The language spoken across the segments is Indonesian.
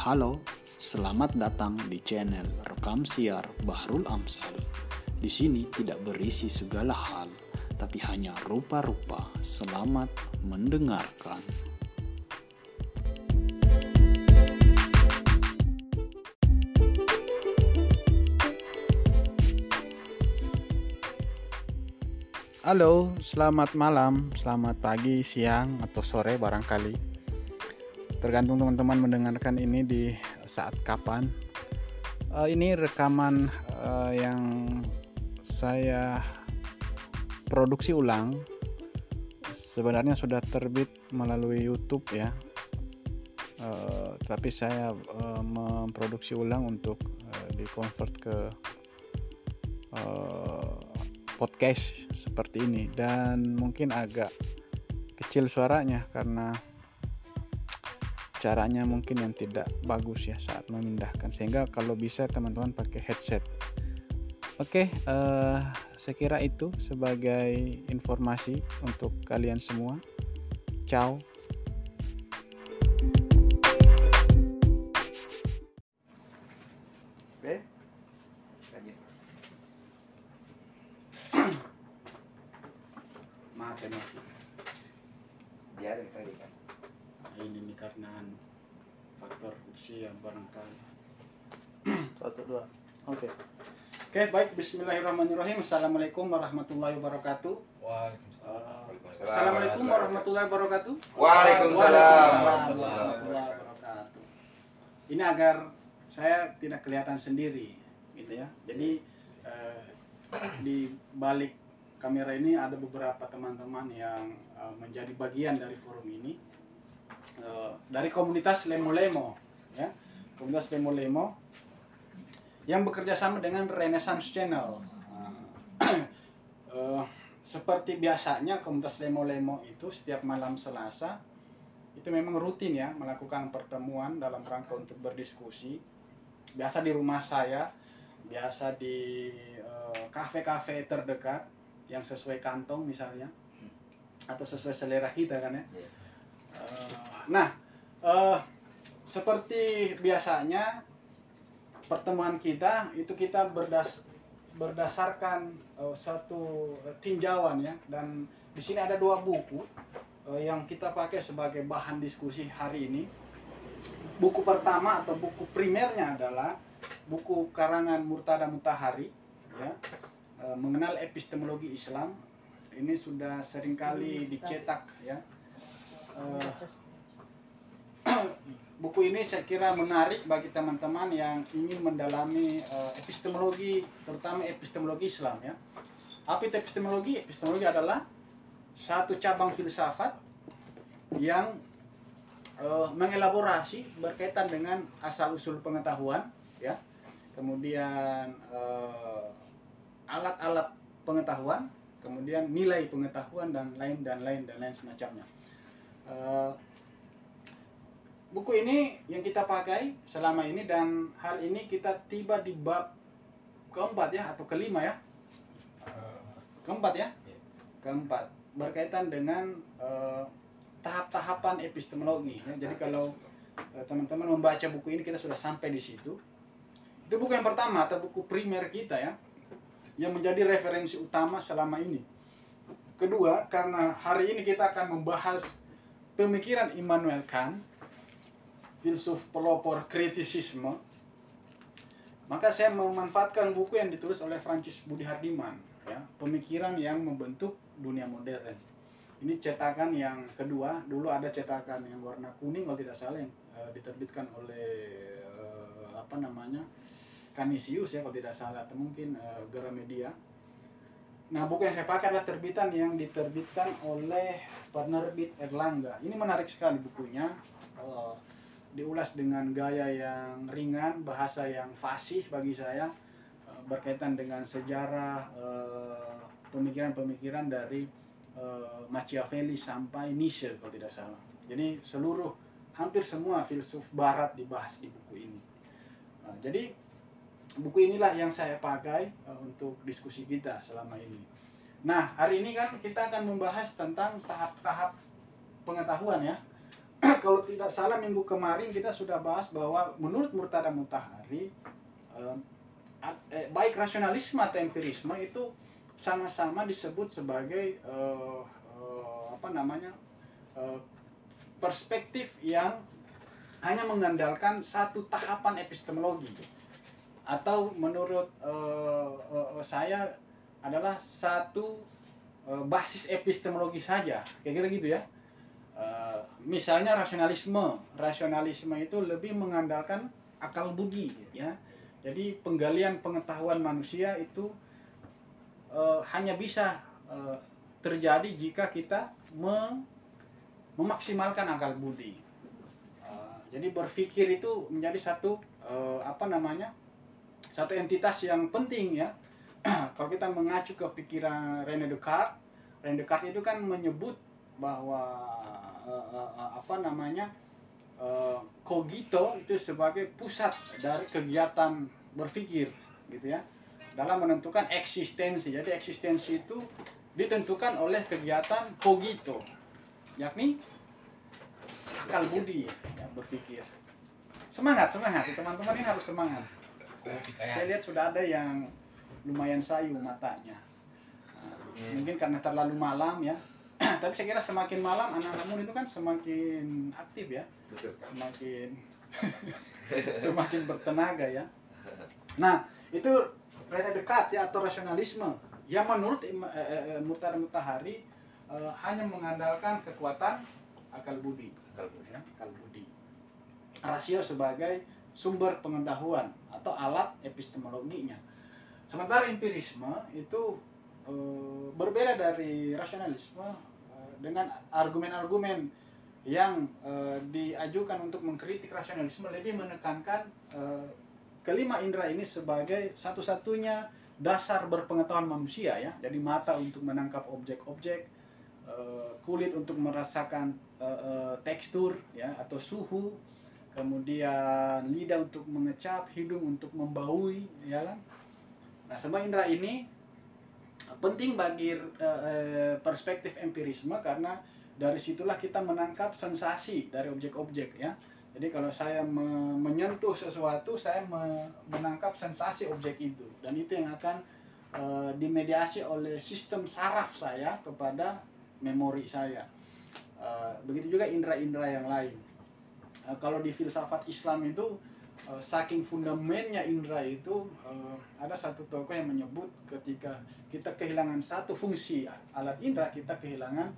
Halo, selamat datang di channel Rekam Siar Bahrul Amsal. Di sini tidak berisi segala hal, tapi hanya rupa-rupa. Selamat mendengarkan. Halo, selamat malam, selamat pagi, siang, atau sore barangkali. Tergantung teman-teman mendengarkan ini di saat kapan. Uh, ini rekaman uh, yang saya produksi ulang. Sebenarnya sudah terbit melalui YouTube ya. Uh, tapi saya uh, memproduksi ulang untuk uh, dikonvert ke uh, podcast seperti ini dan mungkin agak kecil suaranya karena caranya mungkin yang tidak bagus ya saat memindahkan. Sehingga kalau bisa teman-teman pakai headset. Oke uh, saya kira itu sebagai informasi untuk kalian semua. Ciao barangkali. Satu dua. Oke. Oke baik. Bismillahirrahmanirrahim. Assalamualaikum warahmatullahi wabarakatuh. Waalaikumsalam. Assalamualaikum warahmatullahi wabarakatuh. Waalaikumsalam. warahmatullahi wabarakatuh. Ini agar saya tidak kelihatan sendiri gitu ya. Jadi eh, di balik kamera ini ada beberapa teman-teman yang eh, menjadi bagian dari forum ini. Eh, dari komunitas Lemo Lemo ya komunitas Lemo Lemo yang bekerja sama dengan Renaissance Channel. Eh, seperti biasanya komunitas Lemo Lemo itu setiap malam Selasa itu memang rutin ya melakukan pertemuan dalam rangka untuk berdiskusi. Biasa di rumah saya biasa di eh, kafe-kafe terdekat yang sesuai kantong misalnya atau sesuai selera kita kan ya. Eh, nah eh, seperti biasanya pertemuan kita itu kita berdas berdasarkan eh, satu tinjauan ya. Dan di sini ada dua buku eh, yang kita pakai sebagai bahan diskusi hari ini. Buku pertama atau buku primernya adalah buku karangan Murtada Mutahari ya eh, mengenal epistemologi Islam. Ini sudah sering kali dicetak ya. Eh, buku ini saya kira menarik bagi teman-teman yang ingin mendalami eh, epistemologi terutama epistemologi Islam ya. Apa itu epistemologi? Epistemologi adalah satu cabang filsafat yang eh, mengelaborasi berkaitan dengan asal usul pengetahuan ya. Kemudian eh, alat-alat pengetahuan kemudian nilai pengetahuan dan lain dan lain dan lain semacamnya buku ini yang kita pakai selama ini dan hari ini kita tiba di bab keempat ya atau kelima ya. Keempat ya? Iya. keempat. Berkaitan dengan eh, tahap-tahapan epistemologi. Ya. jadi kalau eh, teman-teman membaca buku ini kita sudah sampai di situ. Itu buku yang pertama atau buku primer kita ya yang menjadi referensi utama selama ini. Kedua karena hari ini kita akan membahas pemikiran Immanuel Kant filsuf pelopor kritisisme maka saya memanfaatkan buku yang ditulis oleh Francis Budi Hardiman ya pemikiran yang membentuk dunia modern ini cetakan yang kedua dulu ada cetakan yang warna kuning kalau tidak salah yang eh, diterbitkan oleh eh, apa namanya Canisius ya kalau tidak salah atau mungkin eh, Gramedia Nah, buku yang saya pakai adalah terbitan yang diterbitkan oleh penerbit Erlangga. Ini menarik sekali bukunya. Eh, diulas dengan gaya yang ringan, bahasa yang fasih bagi saya, eh, berkaitan dengan sejarah eh, pemikiran-pemikiran dari eh, Machiavelli sampai Nietzsche kalau tidak salah. Jadi seluruh hampir semua filsuf Barat dibahas di buku ini. Nah, jadi buku inilah yang saya pakai untuk diskusi kita selama ini. Nah, hari ini kan kita akan membahas tentang tahap-tahap pengetahuan ya. kalau tidak salah minggu kemarin kita sudah bahas bahwa menurut Murtada Mutahari eh, eh, baik rasionalisme atau empirisme itu sama-sama disebut sebagai eh, eh, apa namanya eh, perspektif yang hanya mengandalkan satu tahapan epistemologi. Atau menurut eh, eh, saya adalah satu eh, basis epistemologi saja. Kayak gitu ya Eh, misalnya rasionalisme. Rasionalisme itu lebih mengandalkan akal budi ya. Jadi penggalian pengetahuan manusia itu eh, hanya bisa eh, terjadi jika kita me- memaksimalkan akal budi. Eh, jadi berpikir itu menjadi satu eh, apa namanya satu entitas yang penting ya. Kalau kita mengacu ke pikiran René Descartes René Descartes itu kan menyebut bahwa eh, eh, apa namanya eh, cogito itu sebagai pusat dari kegiatan berpikir gitu ya. Dalam menentukan eksistensi. Jadi eksistensi itu ditentukan oleh kegiatan cogito yakni akal budi ya, berpikir. Semangat semangat. Teman-teman ini harus semangat. Saya lihat sudah ada yang lumayan sayu matanya. Nah, mungkin karena terlalu malam ya tapi saya kira semakin malam anak-anak muda itu kan semakin aktif ya. Betul. semakin semakin bertenaga ya. Nah itu René Descartes ya atau rasionalisme. Yang menurut Ima- eh, eh, Mutar Mutahari eh, hanya mengandalkan kekuatan akal budi. Ya, akal budi. Rasio sebagai sumber pengetahuan atau alat epistemologinya. Sementara empirisme itu eh, berbeda dari rasionalisme eh, dengan argumen-argumen yang eh, diajukan untuk mengkritik rasionalisme lebih menekankan eh, kelima indera ini sebagai satu-satunya dasar berpengetahuan manusia ya. Jadi mata untuk menangkap objek-objek eh, kulit untuk merasakan tekstur ya atau suhu kemudian lidah untuk mengecap hidung untuk membaui ya kan? Nah semua indera ini penting bagi eh, perspektif empirisme karena dari situlah kita menangkap sensasi dari objek-objek ya. Jadi kalau saya me- menyentuh sesuatu saya me- menangkap sensasi objek itu. Dan itu yang akan eh, dimediasi oleh sistem saraf saya kepada memori saya. Eh, begitu juga indera-indera yang lain. Eh, kalau di filsafat Islam itu eh, saking fundamennya indera itu eh, ada satu tokoh yang menyebut ketika kita kehilangan satu fungsi alat indera kita kehilangan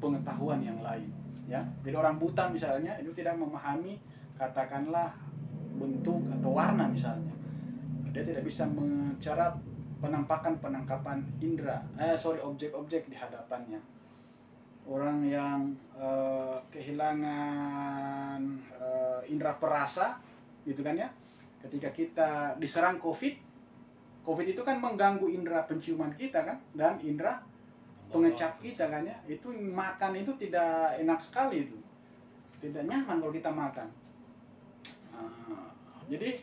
pengetahuan yang lain ya. Jadi orang buta misalnya itu tidak memahami katakanlah bentuk atau warna misalnya. Dia tidak bisa mencerap penampakan penangkapan indera eh sorry objek-objek di hadapannya. Orang yang eh, kehilangan eh, indera perasa gitu kan ya. Ketika kita diserang covid covid itu kan mengganggu indera penciuman kita kan dan indera pengecap kita kan ya. Itu makan itu tidak enak sekali itu. Tidak nyaman kalau kita makan. Ah, jadi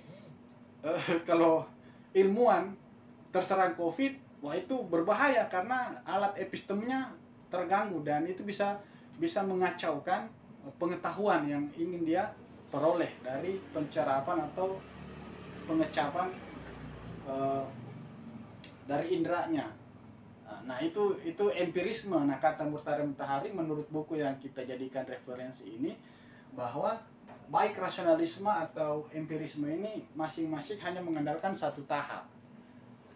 eh, kalau ilmuwan terserang covid wah itu berbahaya karena alat epistemnya terganggu dan itu bisa bisa mengacaukan pengetahuan yang ingin dia peroleh dari pencerapan atau pengecapan eh, dari inderanya Nah itu itu empirisme. Nah kata Murtada Mutahari menurut buku yang kita jadikan referensi ini bahwa baik rasionalisme atau empirisme ini masing-masing hanya mengandalkan satu tahap,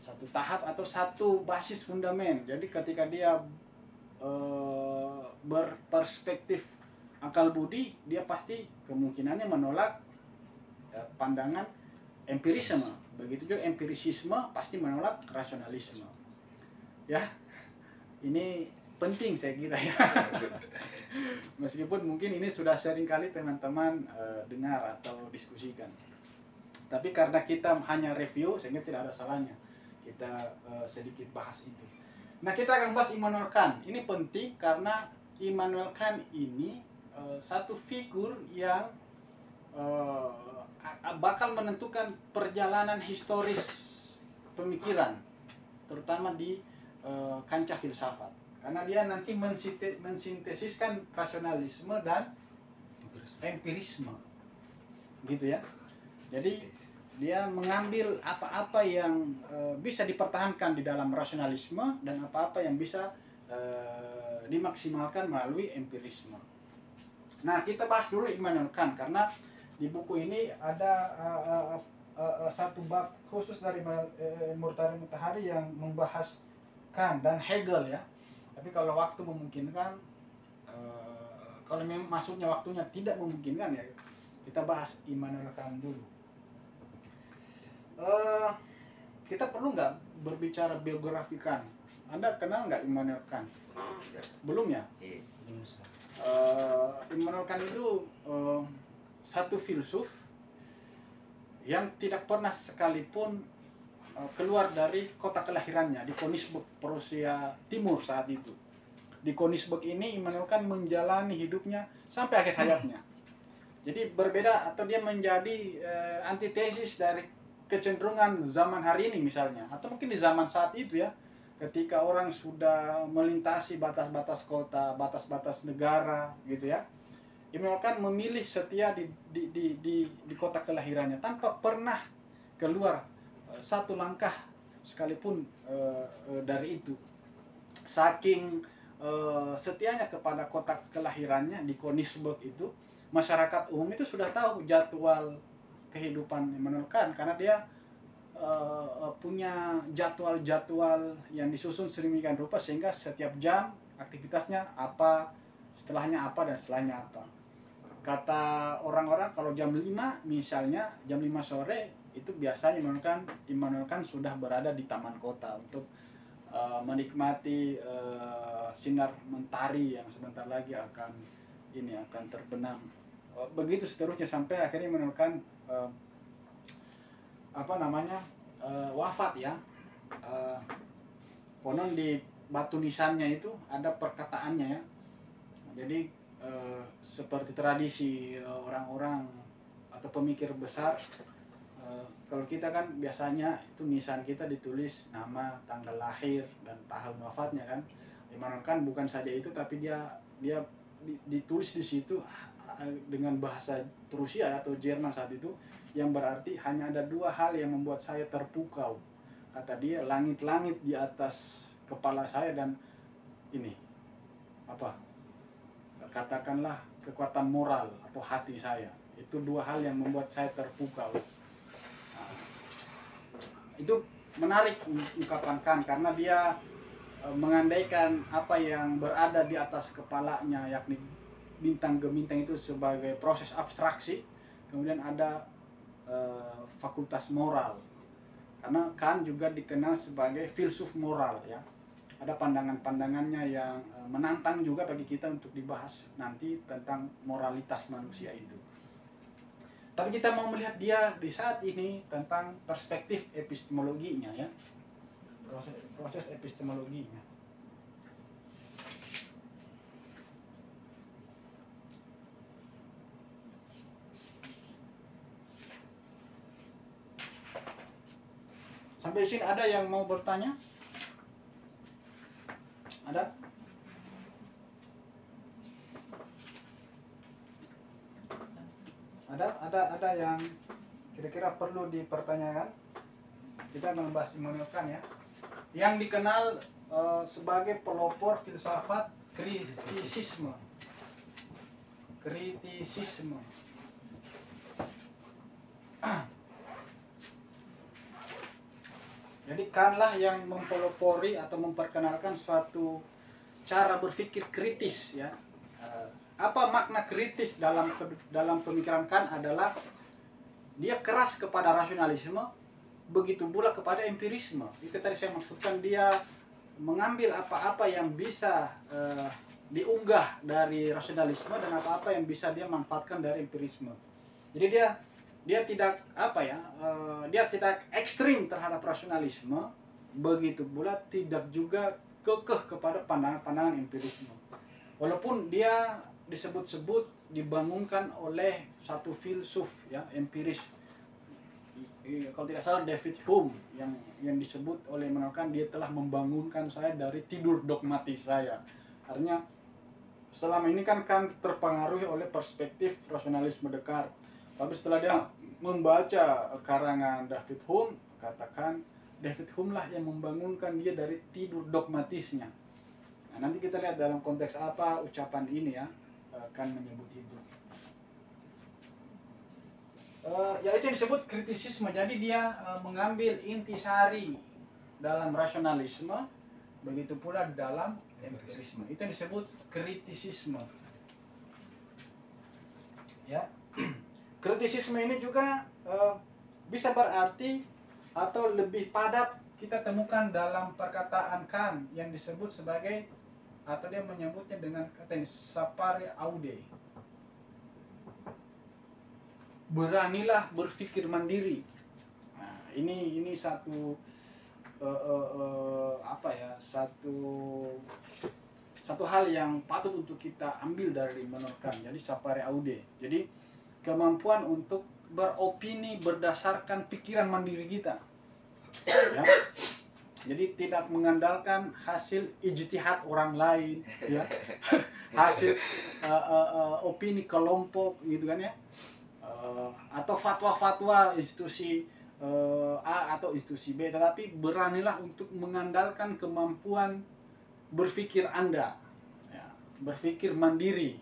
satu tahap atau satu basis fundamen. Jadi ketika dia eh, berperspektif akal budi, dia pasti kemungkinannya menolak eh, pandangan empirisme. Begitu juga empirisisme pasti menolak rasionalisme. Ya, ini penting saya kira ya. Meskipun mungkin ini sudah sering kali teman-teman eh, dengar atau diskusikan. Tapi karena kita hanya review, sehingga tidak ada salahnya kita eh, sedikit bahas itu. Nah kita akan bahas Immanuel Kant. Ini penting karena Immanuel Kant ini eh, satu figur yang a- bakal menentukan perjalanan historis pemikiran, terutama di eh, kancah filsafat. Karena dia nanti mensinte- mensintesiskan rasionalisme dan empirisme gitu ya jadi dia mengambil apa-apa yang eh, bisa dipertahankan di dalam rasionalisme dan apa-apa yang bisa eh, dimaksimalkan melalui empirisme. Nah, kita bahas dulu Immanuel Kant karena di buku ini ada eh, eh, eh, eh, satu bab khusus dari eh, Murtari Mutahari yang membahas Kant dan Hegel ya. Tapi kalau waktu memungkinkan, eh, kalau memang masuknya waktunya tidak memungkinkan ya, kita bahas Immanuel Kant dulu. Eh, kita perlu nggak berbicara biografi Kant? Anda kenal nggak Immanuel Kant? Belum ya? Iya. Eh, Immanuel Kant itu eh, satu filsuf yang tidak pernah sekalipun eh, keluar dari kota kelahirannya di Königsberg, Prusia Timur saat itu. Di Königsberg ini Immanuel Kant menjalani hidupnya sampai akhir hayatnya. Jadi berbeda atau dia menjadi eh, antitesis dari kecenderungan zaman hari ini misalnya atau mungkin di zaman saat itu ya ketika orang sudah melintasi batas-batas kota, batas-batas negara gitu ya. Immanuel memilih setia di, di, di, di, di kota kelahirannya tanpa pernah keluar eh, satu langkah sekalipun eh, eh, dari itu. Saking eh, setianya kepada kota kelahirannya di Königsberg itu, masyarakat umum itu sudah tahu jadwal kehidupan Immanuel Kant karena dia eh, eh, punya jadwal-jadwal yang disusun sedemikian rupa sehingga setiap jam aktivitasnya apa, setelahnya apa dan setelahnya apa. Kata orang-orang kalau jam 5 misalnya jam 5 sore itu biasanya Immanuel Kant, Immanuel Kant sudah berada di taman kota untuk eh, menikmati eh, sinar mentari yang sebentar lagi akan ini akan terbenam. Eh, begitu seterusnya sampai akhirnya Immanuel Kant eh, apa namanya eh, wafat ya. Eh, konon di batu nisannya itu ada perkataannya ya. Jadi eh, seperti tradisi orang-orang atau pemikir besar kalau kita kan biasanya itu nisan kita ditulis nama, tanggal lahir dan tahun wafatnya kan. Kant bukan saja itu tapi dia dia di- ditulis di situ eh, dengan bahasa Prusia atau Jerman saat itu yang berarti hanya ada dua hal yang membuat saya terpukau. Kata dia langit-langit di atas kepala saya dan ini apa katakanlah kekuatan moral atau hati saya. Itu dua hal yang membuat saya terpukau. Nah, itu menarik ungkapan Kant karena dia mengandaikan apa yang berada di atas kepalanya yakni bintang gemintang itu sebagai proses abstraksi kemudian ada eh, fakultas moral. Karena Kant juga dikenal sebagai filsuf moral ya. Ada pandangan-pandangannya yang eh, menantang juga bagi kita untuk dibahas nanti tentang moralitas manusia itu. Tapi kita mau melihat dia di saat ini tentang perspektif epistemologinya ya proses proses epistemologinya Sampai sini ada yang mau bertanya? Ada? Ada ada ada yang kira-kira perlu dipertanyakan? Kita akan membahas Immanuel Kant ya. Yang dikenal eh, sebagai pelopor filsafat kritisisme. Kritisisme. Jadi Kantlah yang mempelopori atau memperkenalkan suatu cara berpikir kritis ya. Eh, Apa makna kritis dalam dalam pemikiran Kant adalah dia keras kepada rasionalisme, begitu pula kepada empirisme. Itu tadi saya maksudkan dia mengambil apa-apa yang bisa eh, diunggah dari rasionalisme dan apa-apa yang bisa dia manfaatkan dari empirisme. Jadi dia dia tidak apa ya eh, dia tidak ekstrim terhadap rasionalisme begitu pula tidak juga kekeh kepada pandangan-pandangan empirisme walaupun dia disebut-sebut dibangunkan oleh satu filsuf ya empiris kalau tidak salah David Hume yang yang disebut oleh Kant dia telah membangunkan saya dari tidur dogmatis saya artinya selama ini kan kan terpengaruhi oleh perspektif rasionalisme Descartes. Tapi setelah dia membaca karangan David Hume, katakan David Hume lah yang membangunkan dia dari tidur dogmatisnya. Nah, nanti kita lihat dalam konteks apa ucapan ini ya akan menyebut itu. Eh, ya itu yang disebut kritisisme. Jadi dia eh, mengambil intisari dalam rasionalisme, begitu pula dalam empirisme. Itu yang disebut kritisisme. Ya, kritisisme ini juga eh, bisa berarti atau lebih padat kita temukan dalam perkataan Kant yang disebut sebagai atau dia menyebutnya dengan kata ini sapare aude. Beranilah berpikir mandiri. Nah, ini ini satu eh, eh, eh, apa ya satu satu hal yang patut untuk kita ambil dari menurut Kant. Jadi sapare aude. Jadi kemampuan untuk beropini berdasarkan pikiran mandiri kita. Ya. Jadi tidak mengandalkan hasil ijtihad orang lain, ya. hasil uh, uh, uh, opini kelompok gitu kan ya, Uh, atau fatwa-fatwa institusi uh, A atau institusi B, tetapi beranilah untuk mengandalkan kemampuan berpikir anda, ya. berpikir mandiri.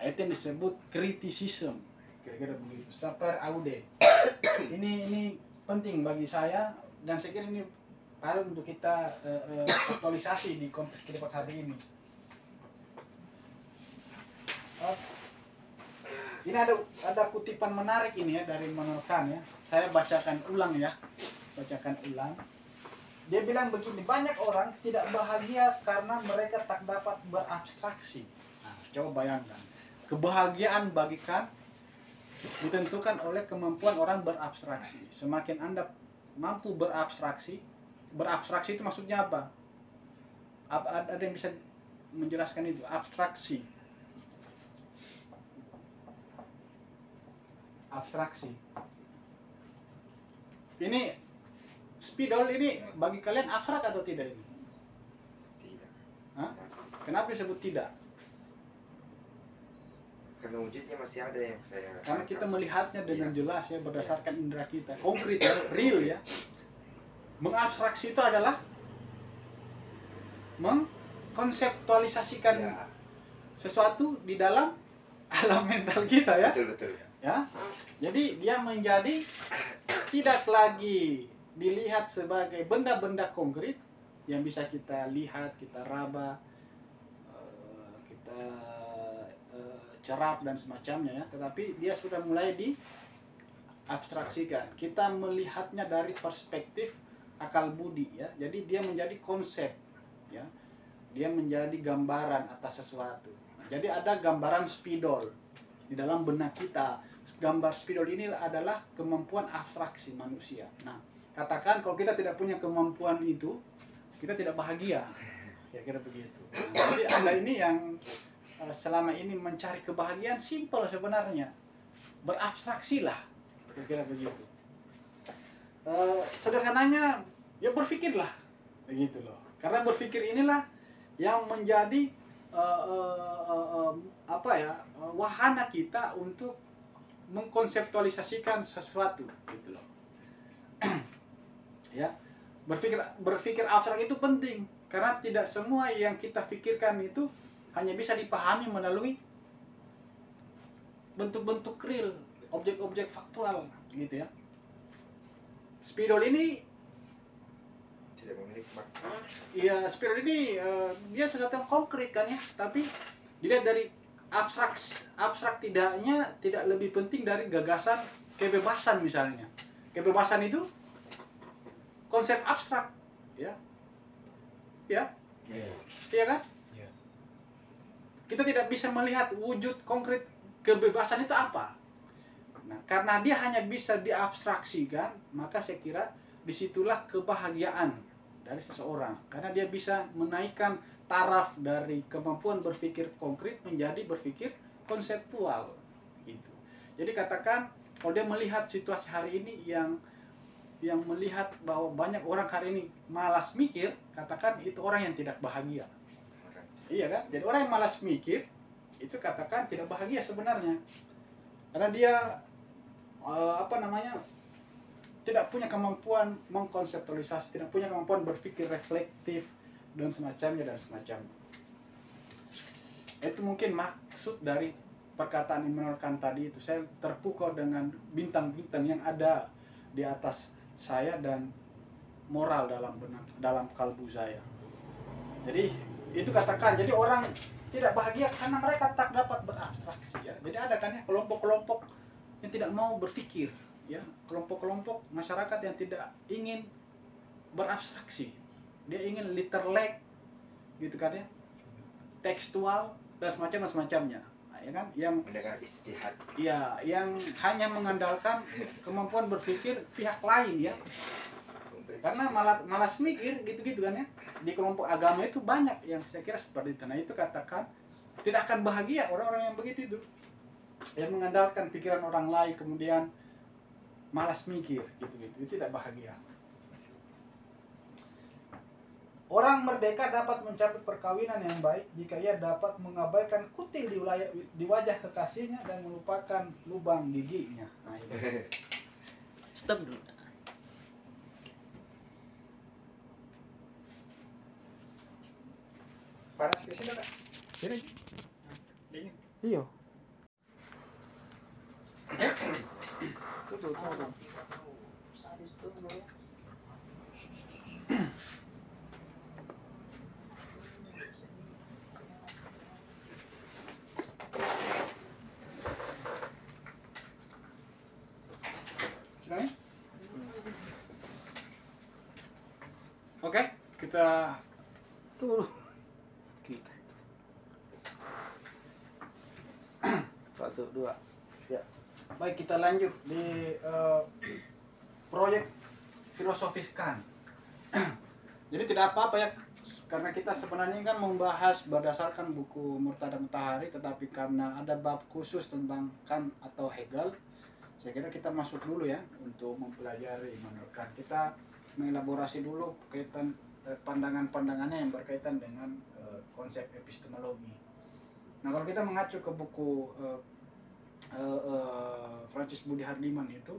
Itu yang disebut kritisisme, kira-kira begitu. Saper aude. ini ini penting bagi saya dan saya kira ini hal untuk kita eh, eh, aktualisasi di konteks kita hari ini. Oh, ini ada ada kutipan menarik ini ya dari Immanuel ya. Saya bacakan ulang ya, bacakan ulang. Dia bilang begini, banyak orang tidak bahagia karena mereka tak dapat berabstraksi. Nah, coba bayangkan, kebahagiaan bagi Kant ditentukan oleh kemampuan orang berabstraksi. Semakin Anda mampu berabstraksi, berabstraksi itu maksudnya? Apa ada yang bisa menjelaskan itu? Abstraksi. Abstraksi. Ini spidol ini bagi kalian abstrak atau tidak ini? Tidak. Hah? Kenapa disebut tidak? Karena wujudnya masih ada yang saya Karena kita melihatnya dengan Iya. jelas ya berdasarkan indera kita, konkret ya, real ya. Mengabstraksi itu adalah mengkonseptualisasikan Ya, sesuatu di dalam alam mental kita ya. betul betul. Ya. Jadi dia menjadi tidak lagi dilihat sebagai benda-benda konkret yang bisa kita lihat, kita raba, eh, kita eh, cerap dan semacamnya ya. Tetapi dia sudah mulai di abstraksikan. Kita melihatnya dari perspektif akal budi ya. Jadi dia menjadi konsep ya. Dia menjadi gambaran atas sesuatu. Jadi ada gambaran spidol di dalam benak kita. Gambar spidol ini adalah kemampuan abstraksi manusia. Nah, katakan kalau kita tidak punya kemampuan itu, kita tidak bahagia. Kira-kira begitu. Nah, jadi Anda ini yang eh, selama ini mencari kebahagiaan simpel sebenarnya. Berabstraksilah. Kira-kira begitu. Eh, sederhananya ya berpikirlah begitu loh karena berpikir inilah yang menjadi eh, eh, eh, eh, apa ya wahana kita untuk mengkonseptualisasikan sesuatu gitu loh. Ya berpikir berpikir abstrak itu penting. Karena tidak semua yang kita pikirkan itu hanya bisa dipahami melalui bentuk-bentuk real objek-objek faktual gitu ya. Spidol ini Tidak memiliki makna. ya spidol ini eh, dia sesuatu yang konkret kan ya. Tapi dilihat dari abstrak abstrak tidaknya tidak lebih penting dari gagasan kebebasan misalnya. Kebebasan itu konsep abstrak ya. Ya? Iya. iya kan? Iya. kita tidak bisa melihat wujud konkret kebebasan itu apa. Nah karena dia hanya bisa diabstraksikan maka saya kira di situlah kebahagiaan dari seseorang. Karena dia bisa menaikkan taraf dari kemampuan berpikir konkret menjadi berpikir konseptual. Gitu. Jadi katakan kalau dia melihat situasi hari ini yang yang melihat bahwa banyak orang hari ini malas mikir katakan itu orang yang tidak bahagia. Iya kan? Jadi orang yang malas mikir, itu katakan tidak bahagia sebenarnya. Karena dia eh, apa namanya tidak punya kemampuan mengkonseptualisasi tidak punya kemampuan berpikir reflektif dan semacamnya dan semacamnya itu mungkin maksud dari perkataan Immanuel Kant tadi itu. Saya terpukau dengan bintang-bintang yang ada di atas saya dan moral dalam benak dalam kalbu saya. Jadi itu katakan jadi orang tidak bahagia karena mereka tak dapat berabstraksi ya. Jadi ada kan ya kelompok-kelompok yang tidak mau berpikir ya kelompok-kelompok masyarakat yang tidak ingin berabstraksi. Dia ingin literlek gitu kan ya tekstual dan semacam dan semacamnya. Nah, ya kan? Yang mendengar istihad. ya yang hanya mengandalkan kemampuan berpikir pihak lain ya. Karena malah malas mikir gitu-gitu kan ya. Di kelompok agama itu banyak yang saya kira seperti itu. Nah itu katakan tidak akan bahagia orang-orang yang begitu itu. Yang mengandalkan pikiran orang lain kemudian malas mikir gitu-gitu itu tidak bahagia Orang merdeka dapat mencapai perkawinan yang baik jika ia dapat mengabaikan kutil di, wilayah, di wajah kekasihnya dan melupakan lubang giginya. Nah, itu. Stop dulu. Panas ke sini enggak? Sini. Iya. Totoo. Baik, kita lanjut di eh, proyek filosofis Kant. Jadi tidak apa-apa ya, karena kita sebenarnya kan membahas berdasarkan buku Murtada Matahari, tetapi karena ada bab khusus tentang Kant atau Hegel, saya kira kita masuk dulu ya untuk mempelajari Immanuel Kant. Kita mengelaborasi dulu kaitan eh, pandangan-pandangannya yang berkaitan dengan eh, konsep epistemologi. Nah, kalau kita mengacu ke buku eh, eh, eh, Francis Budi Hardiman itu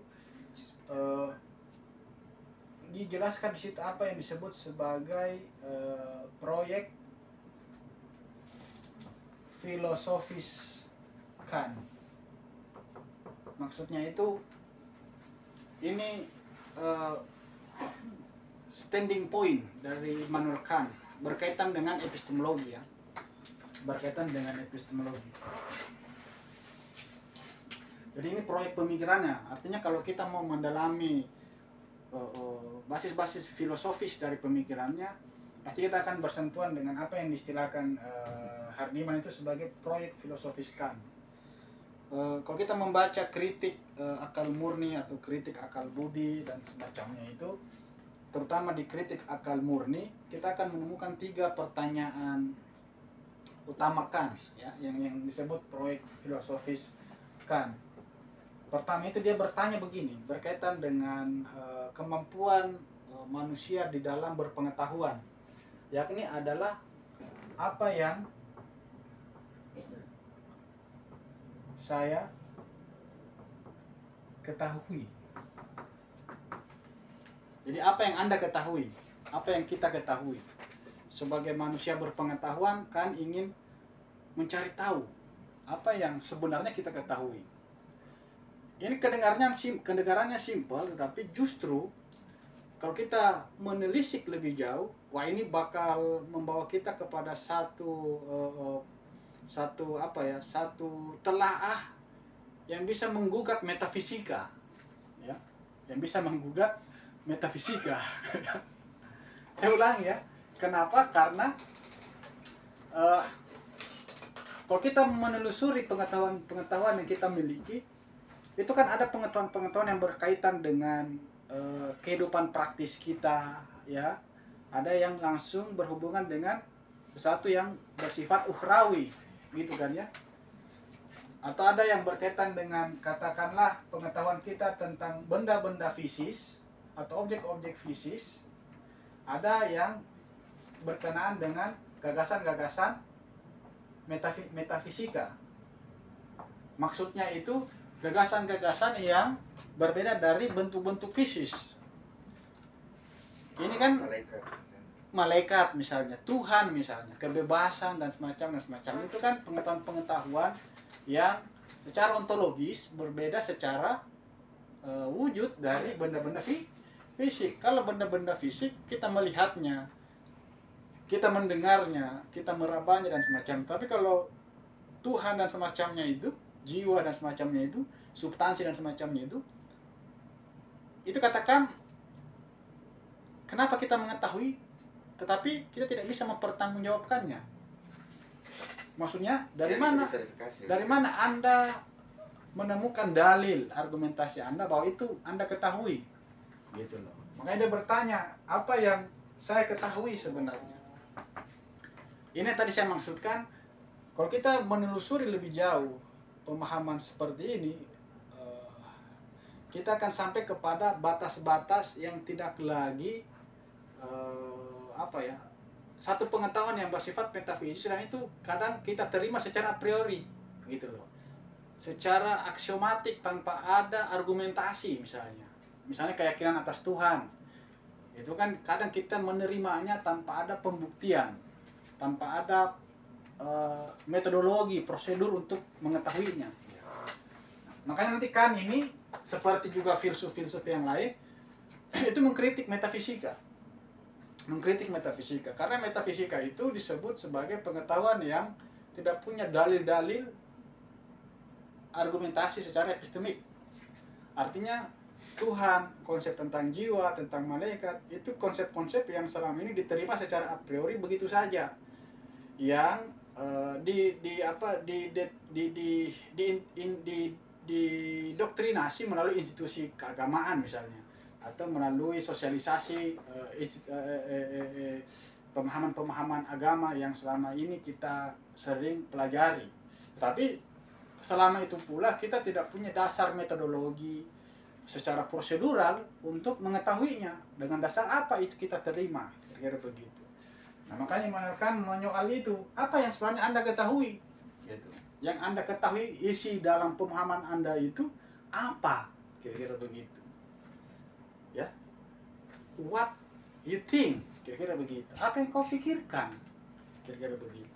eh, dijelaskan di situ apa yang disebut sebagai eh, proyek filosofis Kant. Maksudnya itu ini eh, standing point dari Immanuel Kant berkaitan dengan epistemologi ya. Berkaitan dengan epistemologi. Jadi ini proyek pemikirannya. Artinya kalau kita mau mendalami eh, eh, basis-basis filosofis dari pemikirannya, pasti kita akan bersentuhan dengan apa yang diistilahkan eh, Hardiman itu sebagai proyek filosofis Kant. Eh, kalau kita membaca kritik eh, akal murni atau kritik akal budi dan semacamnya itu, terutama di kritik akal murni, kita akan menemukan tiga pertanyaan utama Kant, ya, yang yang disebut proyek filosofis Kant. Pertama itu dia bertanya begini, berkaitan dengan eh, kemampuan eh, manusia di dalam berpengetahuan, yakni adalah apa yang saya ketahui. Jadi apa yang Anda ketahui? Apa yang kita ketahui? Sebagai manusia berpengetahuan kan ingin mencari tahu apa yang sebenarnya kita ketahui. Ini kedengarannya sim, kedengarannya simpel tetapi justru kalau kita menelisik lebih jauh, wah ini bakal membawa kita kepada satu eh, satu apa ya, satu telaah yang bisa menggugat metafisika. Ya, yang bisa menggugat metafisika. Saya ulang ya. Kenapa? Karena eh, kalau kita menelusuri pengetahuan-pengetahuan yang kita miliki, itu kan ada pengetahuan-pengetahuan yang berkaitan dengan eh, kehidupan praktis kita, ya. Ada yang langsung berhubungan dengan sesuatu yang bersifat ukhrawi, gitu kan ya. Atau ada yang berkaitan dengan katakanlah pengetahuan kita tentang benda-benda fisis atau objek-objek fisis. Ada yang berkenaan dengan gagasan-gagasan metafi- metafisika. Maksudnya itu gagasan-gagasan yang berbeda dari bentuk-bentuk fisis. Ini kan malaikat malaikat misalnya, Tuhan misalnya, kebebasan dan semacam dan semacam itu kan pengetahuan-pengetahuan yang secara ontologis berbeda secara eh, wujud dari benda-benda fi- fisik. Kalau benda-benda fisik kita melihatnya, kita mendengarnya, kita merabanya dan semacam. Tapi kalau Tuhan dan semacamnya itu, jiwa dan semacamnya itu, substansi dan semacamnya itu, itu katakan kenapa kita mengetahui tetapi kita tidak bisa mempertanggungjawabkannya. Maksudnya dari mana? Dari mana Anda menemukan dalil argumentasi Anda bahwa itu Anda ketahui? Gitu loh. Makanya dia bertanya, apa yang saya ketahui sebenarnya? Ini tadi saya maksudkan, kalau kita menelusuri lebih jauh pemahaman seperti ini, eh, kita akan sampai kepada batas-batas yang tidak lagi eh, apa ya satu pengetahuan yang bersifat metafisik. Dan itu kadang kita terima secara a priori gitu loh. Secara aksiomatik tanpa ada argumentasi misalnya. Misalnya keyakinan atas Tuhan. Itu kan kadang kita menerimanya tanpa ada pembuktian tanpa ada eh, metodologi prosedur untuk mengetahuinya. Makanya nanti kan ini seperti juga filsuf-filsuf yang lain itu mengkritik metafisika. Mengkritik metafisika. Karena metafisika itu disebut sebagai pengetahuan yang tidak punya dalil-dalil argumentasi secara epistemik. Artinya Tuhan konsep tentang jiwa tentang malaikat itu konsep-konsep yang selama ini diterima secara a priori begitu saja. Yang eh, di di apa di di di di di, in- di, didoktrinasi melalui institusi keagamaan misalnya atau melalui sosialisasi eh, eh, eh, eh, eh, pemahaman-pemahaman agama yang selama ini kita sering pelajari. Tapi selama itu pula kita tidak punya dasar metodologi secara prosedural untuk mengetahuinya dengan dasar apa itu kita terima kira-kira begitu. Nah makanya menekan menyoal itu apa yang sebenarnya anda ketahui? Gitu. Yang anda ketahui isi dalam pemahaman anda itu apa? Kira-kira begitu. Ya. What you think? Kira-kira begitu. Apa yang kau pikirkan? Kira-kira begitu.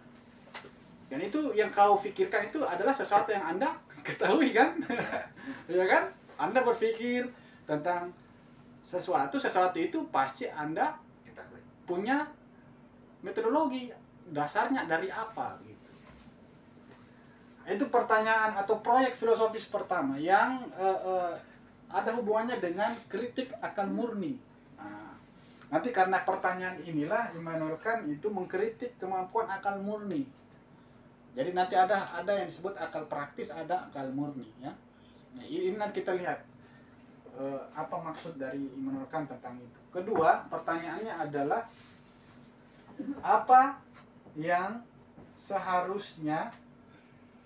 Dan itu yang kau pikirkan itu adalah sesuatu yang anda ketahui kan? Ya kan? Anda berpikir tentang sesuatu sesuatu itu pasti anda Ketahui. punya metodologi dasarnya dari apa gitu. Itu pertanyaan atau proyek filosofis pertama yang eh, eh, ada hubungannya dengan kritik akal murni. Nah, nanti karena pertanyaan inilah Immanuel Kant itu mengkritik kemampuan akal murni. Jadi nanti ada ada yang disebut akal praktis ada akal murni ya. Nah, ini, ini nanti kita lihat eh, apa maksud dari Immanuel Kant tentang itu. Kedua pertanyaannya adalah apa yang seharusnya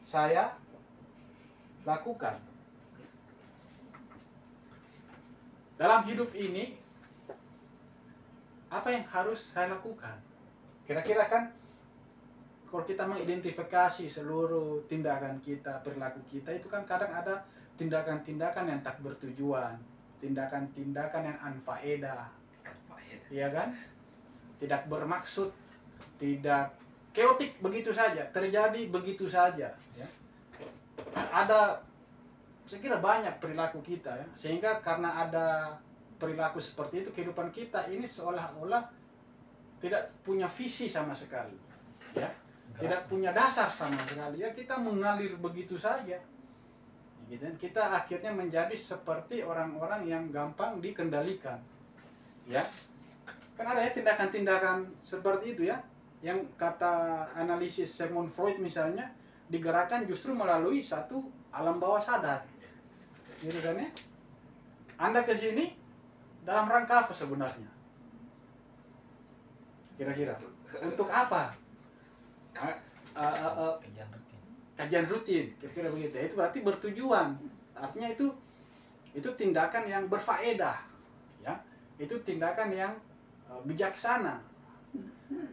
saya lakukan? Dalam hidup ini apa yang harus saya lakukan? Kira-kira kan kalau kita mengidentifikasi seluruh tindakan kita perilaku kita itu kan kadang ada tindakan-tindakan yang tak bertujuan tindakan-tindakan yang anfaedah. Iya kan? Tidak bermaksud, tidak keotik begitu saja, terjadi begitu saja. Ya. Ada, saya kira banyak perilaku kita ya, sehingga karena ada perilaku seperti itu kehidupan kita ini seolah-olah tidak punya visi sama sekali, ya, tidak punya dasar sama sekali ya kita mengalir begitu saja. Gitu. Kita akhirnya menjadi seperti orang-orang yang gampang dikendalikan, ya kan ada ya tindakan-tindakan seperti itu ya. Yang kata analisis Sigmund Freud misalnya digerakkan justru melalui satu alam bawah sadar. Gitu kan ya? Anda ke sini dalam rangka apa sebenarnya? Kira-kira. Untuk apa? Ah, ah, ah, ah, Kajian rutin. kajian rutin kira-kira begitu. Itu berarti bertujuan. Artinya itu itu tindakan yang berfaedah ya. Itu tindakan yang eh, bijaksana.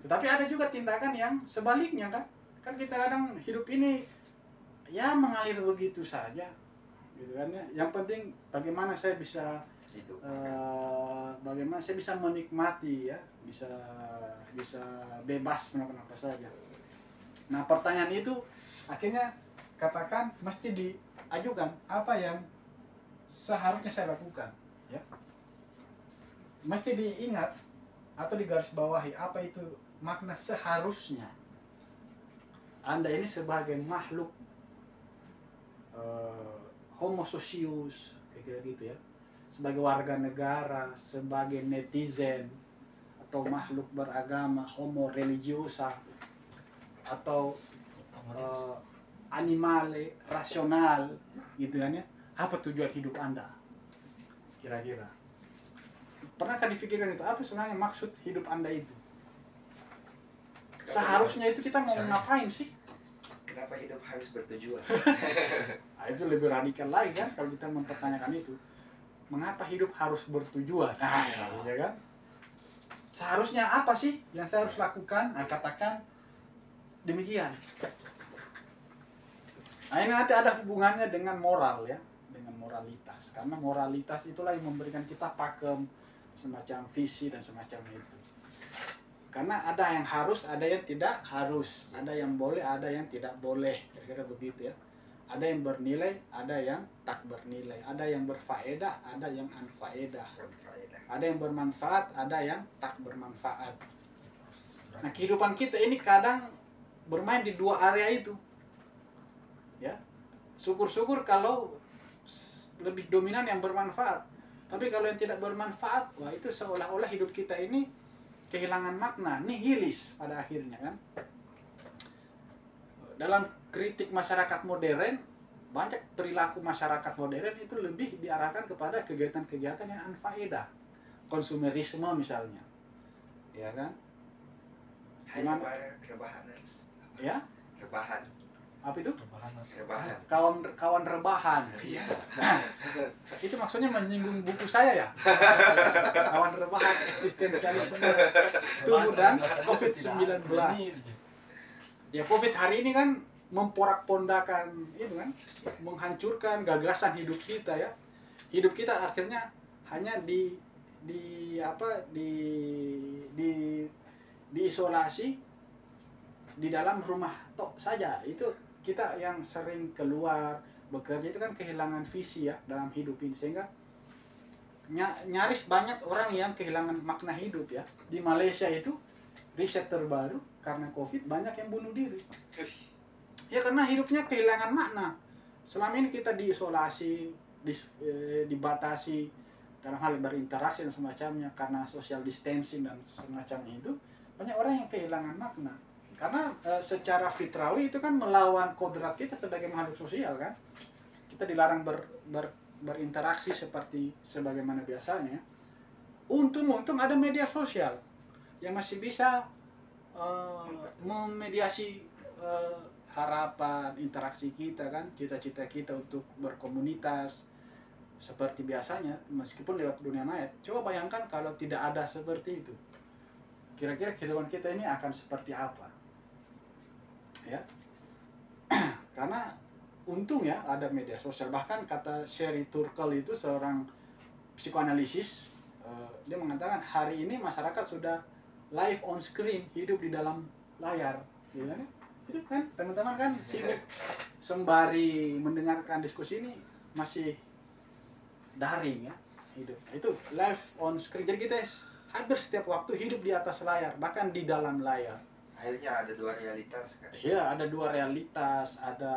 Tetapi ada juga tindakan yang sebaliknya kan? Kan kita kadang hidup ini ya mengalir begitu saja gitu kan ya. Yang penting bagaimana saya bisa Itu. eh, bagaimana saya bisa menikmati ya. Bisa bisa bebas melakukan apa saja. Nah pertanyaan itu akhirnya katakan mesti diajukan apa yang seharusnya saya lakukan ya. Mesti diingat atau digarisbawahi apa itu makna seharusnya? Anda ini sebagai makhluk eh, homo socius kayak gitu ya. Sebagai warga negara sebagai netizen atau makhluk beragama homo religiosa atau eh, animale rasional gitu kan ya. Apa tujuan hidup anda? Kira-kira pernahkah difikirkan itu apa sebenarnya maksud hidup anda itu seharusnya itu kita mau ngapain sih Kenapa hidup harus bertujuan? Nah, itu lebih radikal lagi kan kalau kita mempertanyakan itu. Mengapa hidup harus bertujuan? Nah, ya kan? Seharusnya apa sih yang saya harus lakukan? Nah, katakan demikian. Nah, ini nanti ada hubungannya dengan moral ya, dengan moralitas. Karena moralitas itulah yang memberikan kita pakem semacam visi dan semacam itu. Karena ada yang harus, ada yang tidak harus, ada yang boleh, ada yang tidak boleh, kira-kira begitu ya ada yang bernilai, ada yang tak bernilai, ada yang berfaedah, ada yang anfaedah, ada yang bermanfaat, ada yang tak bermanfaat. Nah, kehidupan kita ini kadang bermain di dua area itu. Ya. Syukur-syukur kalau lebih dominan yang bermanfaat. Tapi kalau yang tidak bermanfaat, wah itu seolah-olah hidup kita ini kehilangan makna, nihilis pada akhirnya kan. Dalam kritik masyarakat modern, banyak perilaku masyarakat modern itu lebih diarahkan kepada kegiatan-kegiatan yang anfaedah. Konsumerisme misalnya. Ya kan? Hanya. Nas. Ya, Rebahan. Apa itu? Rebahan. Kawan kawan rebahan. Iya. Itu maksudnya menyinggung buku saya ya. kawan rebahan eksistensialisme tubuh dan COVID-19. Ya COVID hari ini kan memporak-pondakan itu kan, menghancurkan gagasan hidup kita ya. Hidup kita akhirnya hanya di di apa di di diisolasi di dalam rumah tok saja. Itu kita yang sering keluar bekerja itu kan kehilangan visi ya dalam hidup ini sehingga nya- nyaris banyak orang yang kehilangan makna hidup ya. Di Malaysia itu riset terbaru karena Covid banyak yang bunuh diri. Ya karena hidupnya kehilangan makna. Selama ini kita diisolasi, dis- eh, dibatasi dalam hal berinteraksi dan semacamnya karena social distancing dan semacamnya itu banyak orang yang kehilangan makna. Karena eh, secara fitrawi itu kan melawan kodrat kita sebagai makhluk sosial kan. Kita dilarang ber, ber- berinteraksi seperti sebagaimana biasanya. Untung-untung ada media sosial yang masih bisa eh, memediasi eh, harapan interaksi kita kan cita-cita kita untuk berkomunitas seperti biasanya meskipun lewat dunia maya coba bayangkan kalau tidak ada seperti itu kira-kira kehidupan kita ini akan seperti apa ya. Karena untung ya ada media sosial. Bahkan kata Sherry Turkle itu seorang psikoanalisis eh, dia mengatakan hari ini masyarakat sudah live on screen hidup di dalam layar. Gitu kan? Itu kan teman-teman kan sibuk sembari mendengarkan diskusi ini masih daring ya hidup. Itu live on screen. Jadi kita hampir setiap waktu hidup di atas layar bahkan di dalam layar Akhirnya ada dua realitas kan. Iya, ada dua realitas, ada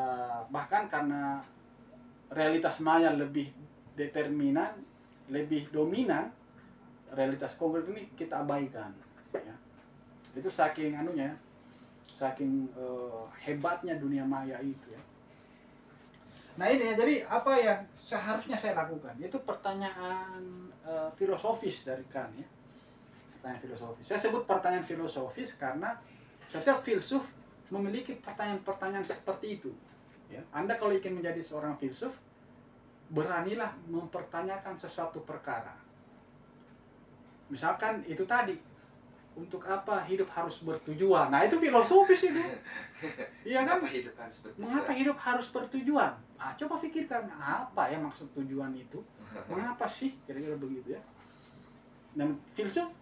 bahkan karena realitas maya lebih determinan, lebih dominan, realitas konkret ini kita abaikan. Ya. Itu saking anunya, saking eh, hebatnya dunia maya itu ya. Nah ini ya, jadi apa yang seharusnya saya lakukan? Itu pertanyaan eh, filosofis dari Kant ya. Pertanyaan filosofis. Saya sebut pertanyaan filosofis karena setiap filsuf memiliki pertanyaan-pertanyaan seperti itu. Ya. Anda kalau ingin menjadi seorang filsuf, beranilah mempertanyakan sesuatu perkara. Misalkan itu tadi, untuk apa hidup harus bertujuan nah itu filosofis itu iya kan Apa hidup harus bertujuan? mengapa hidup harus bertujuan ah coba pikirkan apa ya maksud tujuan itu mengapa sih kira-kira begitu ya dan filsuf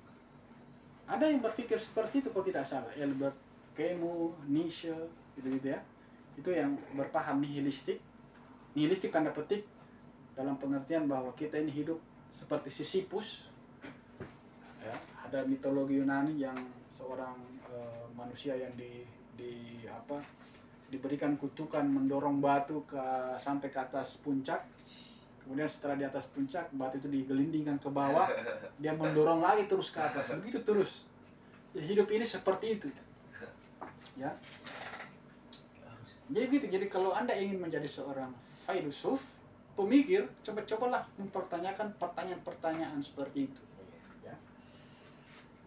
ada yang berpikir seperti itu kalau tidak salah Albert Camus, Nietzsche gitu-gitu ya. Itu yang berpaham nihilistik. Nihilistik tanda petik dalam pengertian bahwa kita ini hidup seperti Sisyphus. Ya ada mitologi Yunani yang seorang eh, manusia yang di di apa diberikan kutukan mendorong batu ke sampai ke atas puncak. Kemudian setelah di atas puncak batu itu digelindingkan ke bawah. Dia mendorong lagi terus ke atas. Begitu terus. Ya, hidup ini seperti itu ya. Jadi gitu jadi kalau anda ingin menjadi seorang filosof pemikir coba-cobalah mempertanyakan pertanyaan-pertanyaan seperti itu. Ya.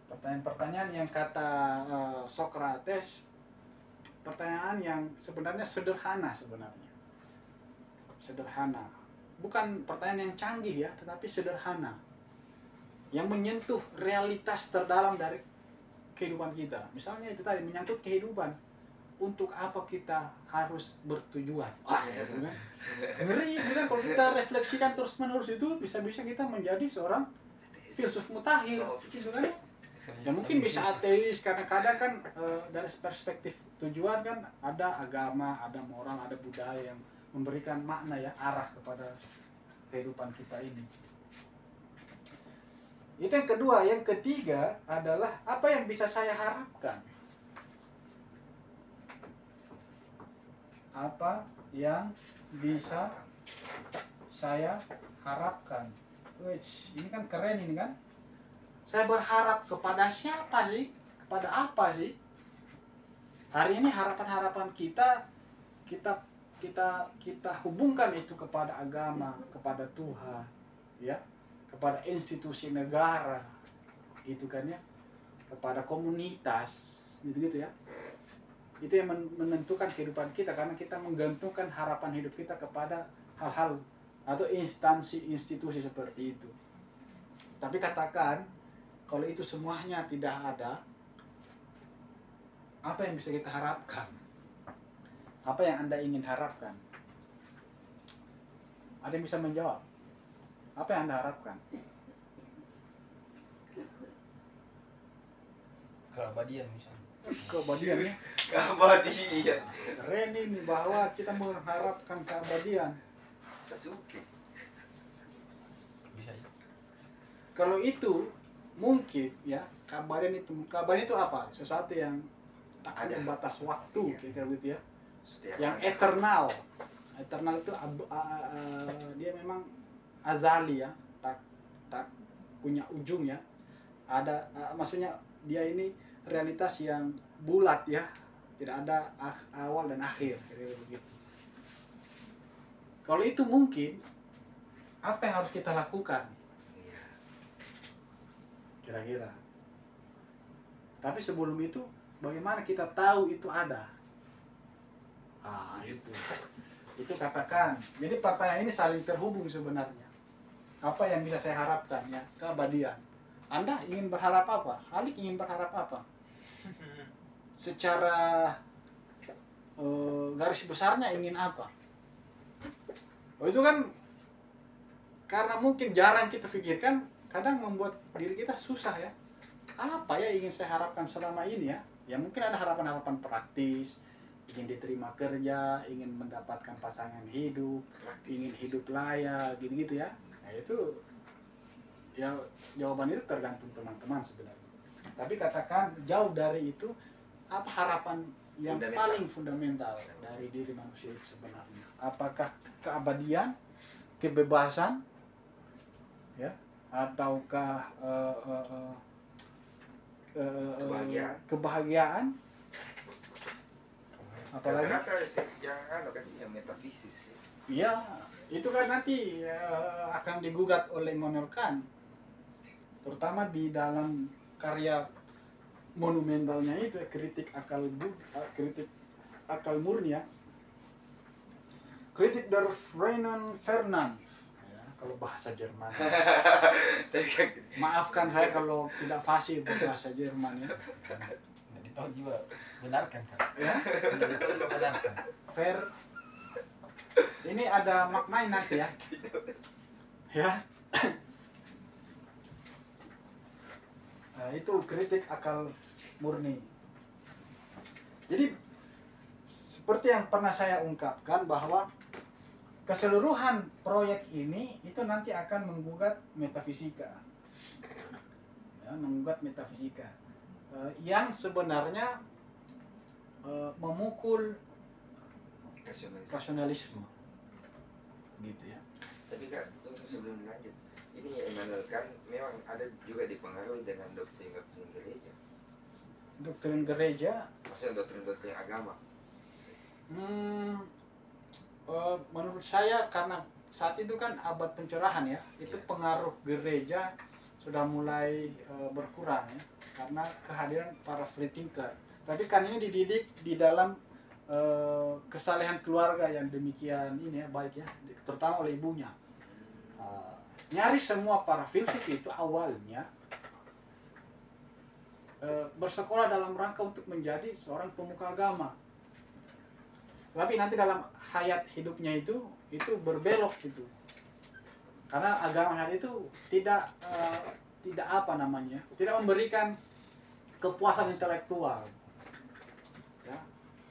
Pertanyaan-pertanyaan yang kata eh, Socrates pertanyaan yang sebenarnya sederhana sebenarnya. Sederhana. Bukan pertanyaan yang canggih ya tetapi sederhana. Yang menyentuh realitas terdalam dari kehidupan kita. Misalnya itu tadi menyangkut kehidupan. Untuk apa kita harus bertujuan? Wah ya, kan? ngeri gitu kan kalau kita refleksikan terus menerus itu bisa-bisa kita menjadi seorang filsuf mutakhir. Gitu kan ya? Mungkin bisa ateis karena kadang kan eh, dari perspektif tujuan kan ada agama ada moral ada budaya yang memberikan makna ya arah kepada kehidupan kita ini itu yang kedua. Yang ketiga adalah apa yang bisa saya harapkan? Apa yang bisa saya harapkan? Wih, ini kan keren ini kan? Saya berharap kepada siapa sih? Kepada apa sih? Hari ini harapan-harapan kita kita kita kita hubungkan itu kepada agama kepada Tuhan ya kepada institusi negara gitu kan ya. Kepada komunitas gitu gitu ya. Itu yang men- menentukan kehidupan kita karena kita menggantungkan harapan hidup kita kepada hal-hal atau instansi institusi seperti itu. Tapi katakan kalau itu semuanya tidak ada apa yang bisa kita harapkan? Apa yang anda ingin harapkan? Ada yang bisa menjawab apa yang anda harapkan? Keabadian misalnya. Keabadian ya? Keabadian. keren ini bahwa kita mengharapkan keabadian. Sasuke. bisa ya? Kalau itu mungkin ya keabadian itu keabadian itu apa? Sesuatu yang tak ada batas waktu Iya. kira gitu ya? Setiap yang eternal. Eternal itu ab- a- a- dia memang azali ya tak tak punya ujung ya. Ada a- maksudnya dia ini realitas yang bulat ya. Tidak ada awal dan akhir begitu. Kalau itu mungkin apa yang harus kita lakukan? Iya. kira-kira. Tapi sebelum itu bagaimana kita tahu itu ada? Ah itu. Itu katakan. Jadi pertanyaan ini saling terhubung sebenarnya apa yang bisa saya harapkan ya? Keabadian. Anda ingin berharap apa? Halik ingin berharap apa? Secara eh, garis besarnya ingin apa? Oh itu kan karena mungkin jarang kita pikirkan kadang membuat diri kita susah ya. Apa ya ingin saya harapkan selama ini ya? Ya mungkin ada harapan-harapan praktis ingin diterima kerja ingin mendapatkan pasangan hidup Praktis. ingin hidup layak gitu-gitu ya. nah itu ya jawaban itu tergantung teman-teman sebenarnya tapi katakan jauh dari itu apa harapan yang Fundamental. paling fundamental dari diri manusia itu sebenarnya apakah keabadian kebebasan ya ataukah eh, eh, eh, eh, Kebahagiaan. kebahagiaan apalagi sih yang anu kan yang metafisis ya. Iya, itu kan nanti eh, akan digugat oleh Immanuel Kant. Terutama di dalam karya monumentalnya itu ya, kritik akal eh, kritik akal murni ya. Kritik dari Renan Fernand. Ya, kalau bahasa Jerman. Kan Maafkan saya kalau tidak fasih berbahasa Jerman ya. Tahu juga benarkan kan? Ya, Benarkan. fair. Ini ada maknanya nanti ya. Ya. Nah, itu kritik akal murni. Jadi seperti yang pernah saya ungkapkan bahwa keseluruhan proyek ini itu nanti akan menggugat metafisika. Ya, menggugat metafisika. Eh, yang sebenarnya eh, memukul rasionalis. rasionalisme. Gitu ya. Tapi kak, tunggu sebelum lanjut. Ini Emmanuel Kant memang ada juga dipengaruhi dengan doktrin-doktrin gereja. Doktrin gereja Maksudnya doktrin-doktrin agama. Hmm, eh, menurut saya karena saat itu kan abad pencerahan ya, itu Iya. pengaruh gereja sudah mulai eh, berkurang ya, karena kehadiran para free thinker. Tapi kan ini dididik di dalam eh, kesalehan keluarga yang demikian ini ya baik ya, terutama oleh ibunya. Eh, nyaris semua para filsuf itu awalnya eh, bersekolah dalam rangka untuk menjadi seorang pemuka agama tapi nanti dalam hayat hidupnya itu itu berbelok gitu karena agama saat itu tidak eh, tidak apa namanya tidak memberikan kepuasan intelektual. Ya.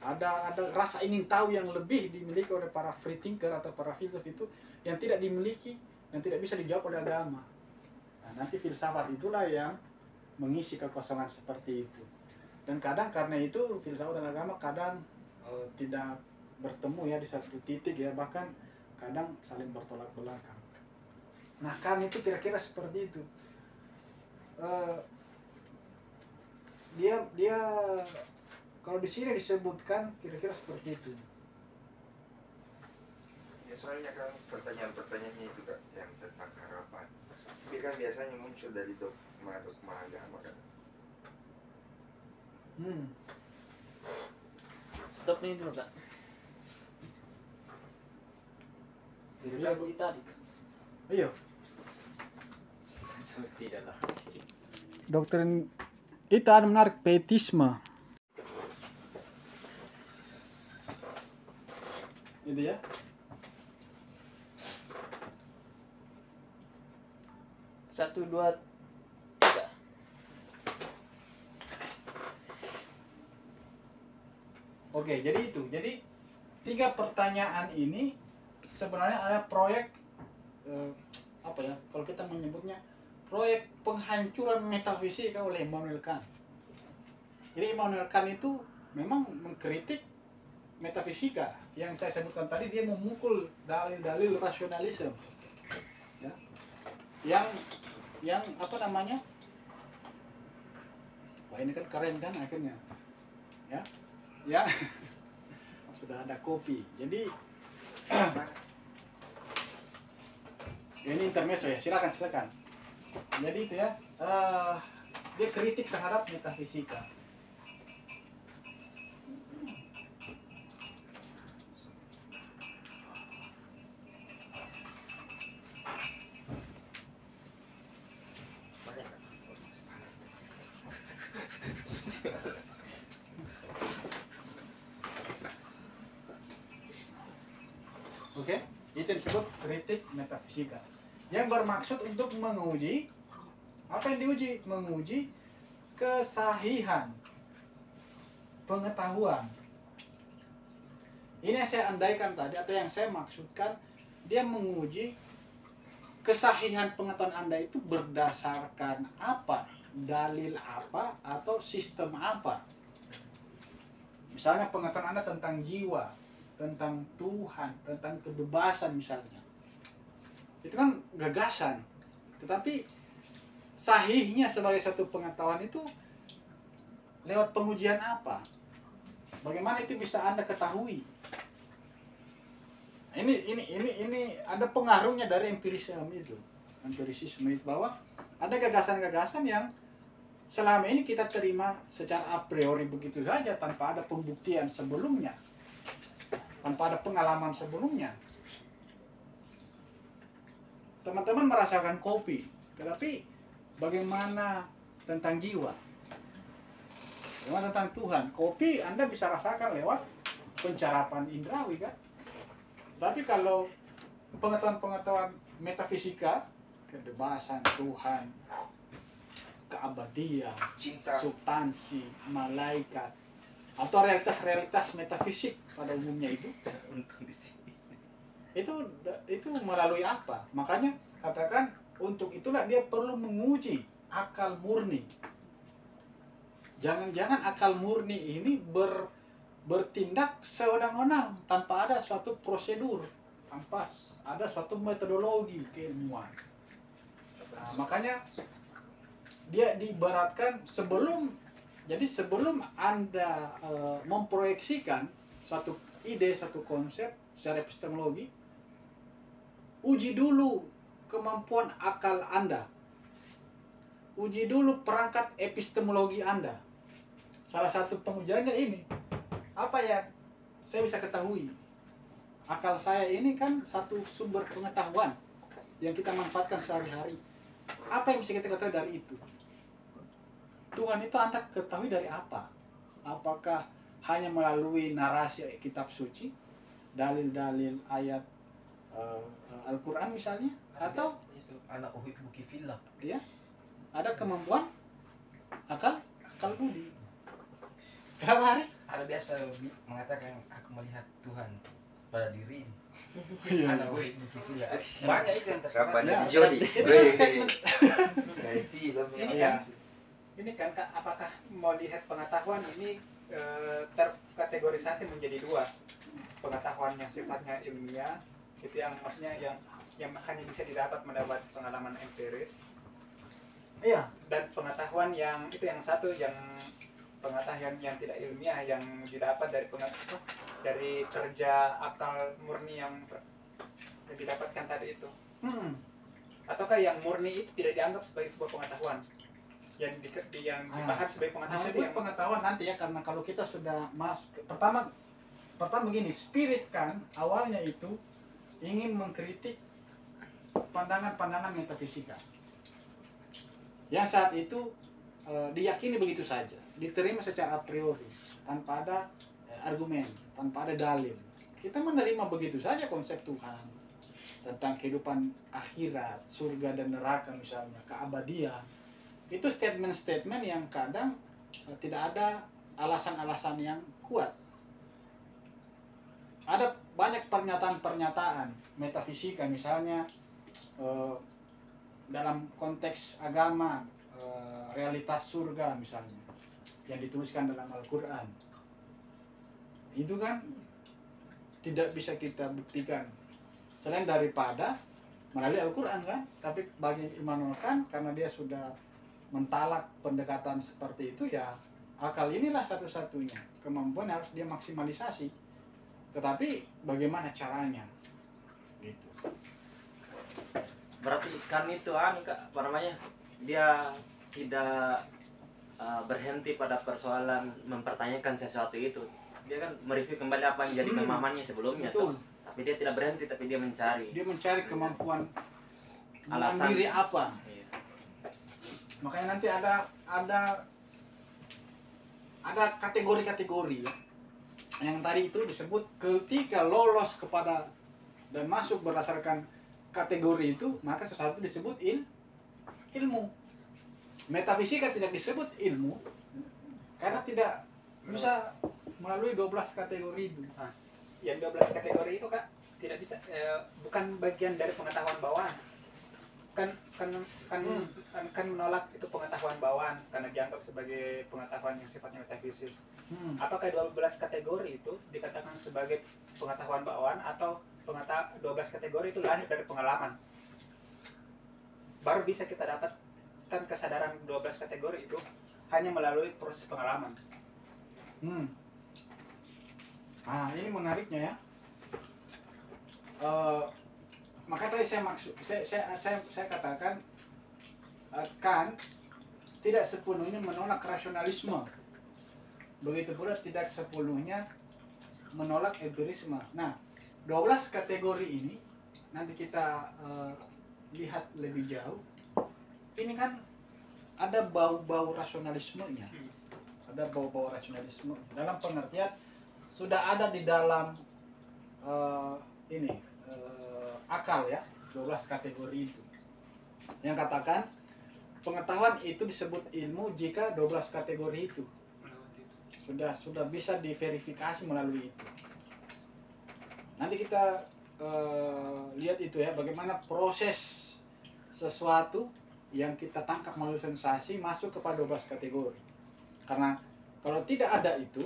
Ada ada rasa ingin tahu yang lebih dimiliki oleh para free thinker atau para filsuf itu yang tidak dimiliki yang tidak bisa dijawab oleh agama. Nah, nanti filsafat itulah yang mengisi kekosongan seperti itu. Dan kadang karena itu filsafat dan agama kadang eh, tidak bertemu ya di satu titik ya bahkan kadang saling bertolak belakang. Nah kan itu kira-kira seperti itu Eh, dia dia kalau di sini disebutkan kira-kira seperti itu Ya soalnya kan pertanyaan-pertanyaannya itu kak yang tentang harapan. Tapi kan biasanya muncul dari dogma-dogma agama kan. hmm. Stop ini dulu kak. Iya, tadi. iya Tidak lah. Doktrin itu ada menarik pietisme itu ya Satu dua tiga. Oke, jadi itu. Jadi tiga pertanyaan ini sebenarnya ada proyek eh, apa ya? Kalau kita menyebutnya proyek penghancuran metafisika oleh Immanuel Kant. Jadi Immanuel Kant itu memang mengkritik metafisika yang saya sebutkan tadi dia memukul dalil-dalil rasionalisme. Ya. Yang yang apa namanya? Wah ini kan keren kan akhirnya. Ya ya sudah ada kopi jadi ini intermezzo ya silakan silakan jadi itu ya eh, dia kritik terhadap metafisika. Oke itu yang disebut kritik metafisika yang bermaksud untuk menguji apa yang diuji? Menguji kesahihan pengetahuan. Ini yang saya andaikan tadi atau yang saya maksudkan dia menguji kesahihan pengetahuan anda itu berdasarkan apa? Dalil apa? Atau sistem apa? Misalnya pengetahuan anda tentang jiwa tentang Tuhan tentang kebebasan misalnya itu kan gagasan. Tetapi sahihnya sebagai satu pengetahuan itu lewat pengujian apa? Bagaimana itu bisa anda ketahui? Ini ini ini ini ada pengaruhnya dari empirisme itu. Empirisisme itu bahwa ada gagasan-gagasan yang selama ini kita terima secara a priori begitu saja tanpa ada pembuktian sebelumnya tanpa ada pengalaman sebelumnya teman-teman merasakan kopi, tetapi bagaimana tentang jiwa? Bagaimana tentang Tuhan? Kopi Anda bisa rasakan lewat pencerapan indrawi kan? Tapi kalau pengetahuan-pengetahuan metafisika, kebebasan Tuhan, keabadian, cinta substansi, malaikat, atau realitas-realitas metafisik pada umumnya itu Untung di sini. Itu itu melalui apa? Makanya katakan untuk itulah dia perlu menguji akal murni. Jangan-jangan akal murni ini ber bertindak sewenang-wenang tanpa ada suatu prosedur tanpa ada suatu metodologi keilmuan. Nah, makanya dia diibaratkan sebelum jadi sebelum anda eh, memproyeksikan satu ide satu konsep secara epistemologi uji dulu kemampuan akal Anda. Uji dulu perangkat epistemologi Anda. Salah satu pengujiannya ini. Apa yang saya bisa ketahui? Akal saya ini kan satu sumber pengetahuan yang kita manfaatkan sehari-hari. Apa yang bisa kita ketahui dari itu? Tuhan itu Anda ketahui dari apa? Apakah hanya melalui narasi kitab suci, dalil-dalil ayat eh, Al-Quran misalnya, atau itu anak uhid buki villa. ada kemampuan akal akal budi. Kenapa Haris? Ada biasa bi- mengatakan aku melihat Tuhan pada diri. Iya. Anak buki villa. Banyak itu yang terserah. kapan Ya, di Jody Itu kan film Ini ya. kan ini kan Kak, apakah mau lihat pengetahuan ini eh, terkategorisasi menjadi dua pengetahuan yang sifatnya ilmiah itu yang maksudnya yang yang hanya bisa didapat mendapat pengalaman empiris Iya. dan pengetahuan yang itu yang satu yang pengetahuan yang tidak ilmiah yang didapat dari pengetahuan dari kerja akal murni yang, yang didapatkan tadi itu Hmm. ataukah yang murni itu tidak dianggap sebagai sebuah pengetahuan yang di, yang Ah. dibahas sebagai pengetahuan itu disebut yang pengetahuan nanti ya karena kalau kita sudah masuk pertama pertama begini spirit kan awalnya itu ingin mengkritik pandangan-pandangan metafisika. Yang saat itu eh, diyakini begitu saja diterima secara a priori tanpa ada eh, argumen tanpa ada dalil. Kita menerima begitu saja konsep Tuhan tentang kehidupan akhirat surga dan neraka misalnya keabadian. Itu statement-statement yang kadang eh, tidak ada alasan-alasan yang kuat. Ada banyak pernyataan-pernyataan metafisika misalnya eh, dalam konteks agama eh, realitas surga misalnya yang dituliskan dalam Al-Qur'an. Itu kan tidak bisa kita buktikan. Selain daripada melalui Al-Quran kan tapi bagi Immanuel Kant karena dia sudah mentalak pendekatan seperti itu ya akal inilah satu-satunya. Kemampuan harus dia maksimalisasi tetapi bagaimana caranya gitu Berarti kan itu anu kak, apa namanya? Dia tidak uh, berhenti pada persoalan mempertanyakan sesuatu itu. Dia kan mereview kembali apa yang menjadi Hmm. pemahamannya sebelumnya. betul Tuh. Tapi dia tidak berhenti, tapi dia mencari. dia mencari kemampuan Alasan. mandiri apa Iya. makanya nanti ada ada ada kategori-kategori ya yang tadi itu disebut ketika lolos kepada dan masuk berdasarkan kategori itu maka sesuatu disebut il ilmu. Metafisika tidak disebut ilmu karena tidak bisa melalui 12 kategori itu. Yang 12 kategori itu kak tidak bisa eh, bukan bagian dari pengetahuan bawaan. Kan kan kan, Hmm. kan kan menolak itu pengetahuan bawaan karena dianggap sebagai pengetahuan yang sifatnya metafisis Hmm. apakah 12 kategori itu dikatakan sebagai pengetahuan bawaan atau pengeta 12 kategori itu lahir dari pengalaman baru bisa kita dapatkan kesadaran 12 kategori itu hanya melalui proses pengalaman Hmm. Nah, ini menariknya ya. Eh, maka tadi saya maksud, saya, saya, saya, saya katakan Kant tidak sepenuhnya menolak rasionalisme. Begitu pula tidak sepenuhnya menolak empirisme. Nah, 12 kategori ini nanti kita eh, lihat lebih jauh ini kan ada bau-bau rasionalismenya ada bau-bau rasionalisme dalam pengertian sudah ada di dalam eh, ini akal ya 12 kategori itu. Yang katakan pengetahuan itu disebut ilmu jika 12 kategori itu. Sudah sudah bisa diverifikasi melalui itu. Nanti kita eh, lihat itu ya bagaimana proses sesuatu yang kita tangkap melalui sensasi masuk kepada 12 kategori. Karena kalau tidak ada itu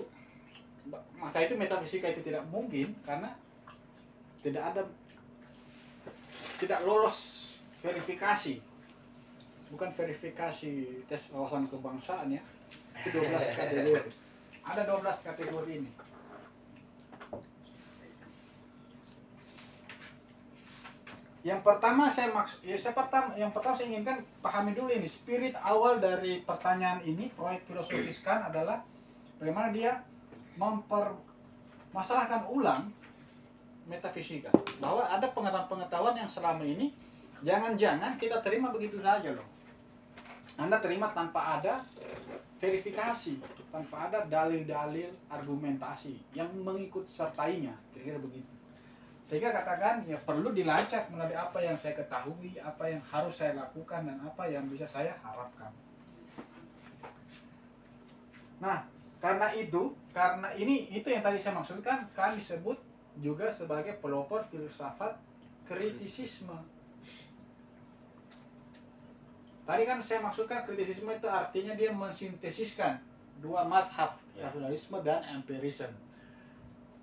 maka itu metafisika itu tidak mungkin karena tidak ada tidak lolos verifikasi. Bukan verifikasi tes wawasan kebangsaan ya. Itu 12 kategori. Ada 12 kategori ini. Yang pertama saya maksud ya saya pertama yang pertama saya inginkan pahami dulu ini. Spirit awal dari pertanyaan ini proyek filosofiskan adalah bagaimana dia mempermasalahkan ulang metafisika. Bahwa ada pengetahuan-pengetahuan yang selama ini jangan-jangan kita terima begitu saja loh. Anda terima tanpa ada verifikasi tanpa ada dalil-dalil argumentasi yang mengikut sertainya kira-kira begitu. Sehingga katakan ya perlu dilacak melalui apa yang saya ketahui apa yang harus saya lakukan dan apa yang bisa saya harapkan. Nah karena itu karena ini itu yang tadi saya maksudkan kan disebut juga sebagai pelopor filsafat kritisisme. Tadi kan saya maksudkan kritisisme itu artinya dia mensintesiskan dua madhab Ya. rasionalisme dan empirisme.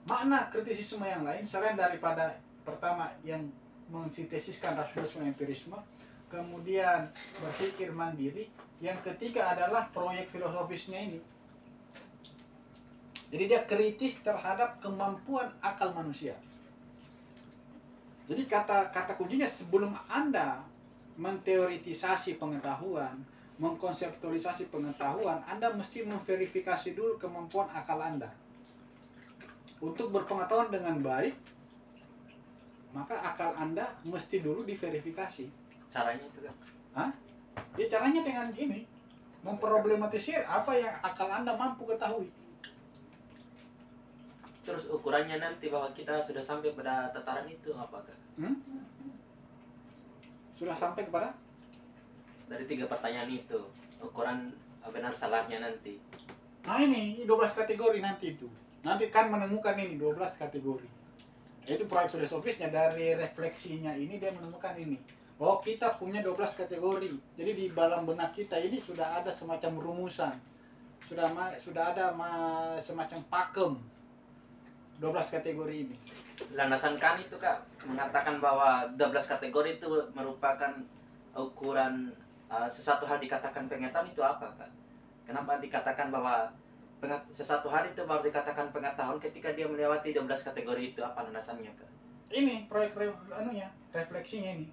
Makna kritisisme yang lain selain daripada pertama yang mensintesiskan rasionalisme dan empirisme kemudian berpikir mandiri yang ketiga adalah proyek filosofisnya ini jadi dia kritis terhadap kemampuan akal manusia. Jadi kata kata kuncinya sebelum anda menteoritisasi pengetahuan mengkonseptualisasi pengetahuan anda mesti memverifikasi dulu kemampuan akal anda. Untuk berpengetahuan dengan baik maka akal anda mesti dulu diverifikasi. Caranya itu kan? Ya caranya dengan gini memproblematisir apa yang akal anda mampu ketahui terus ukurannya nanti bahwa kita sudah sampai pada tataran itu apakah? Hmm? sudah sampai kepada? Dari tiga pertanyaan itu ukuran benar salahnya nanti. Nah ini 12 kategori nanti itu. Nanti kan menemukan ini 12 kategori. Itu proyek filosofisnya dari refleksinya ini dia menemukan ini. Oh kita punya 12 kategori. Jadi di dalam benak kita ini sudah ada semacam rumusan. Sudah ma- sudah ada ma- semacam pakem 12 kategori ini. Landasan kan itu kak mengatakan bahwa 12 kategori itu merupakan ukuran uh, sesuatu hal dikatakan pengetahuan itu apa kak? Kenapa dikatakan bahwa pengat- sesuatu hal itu baru dikatakan pengetahuan ketika dia melewati 12 kategori itu? Apa landasannya kak? Ini proyek re- anunya refleksinya ini.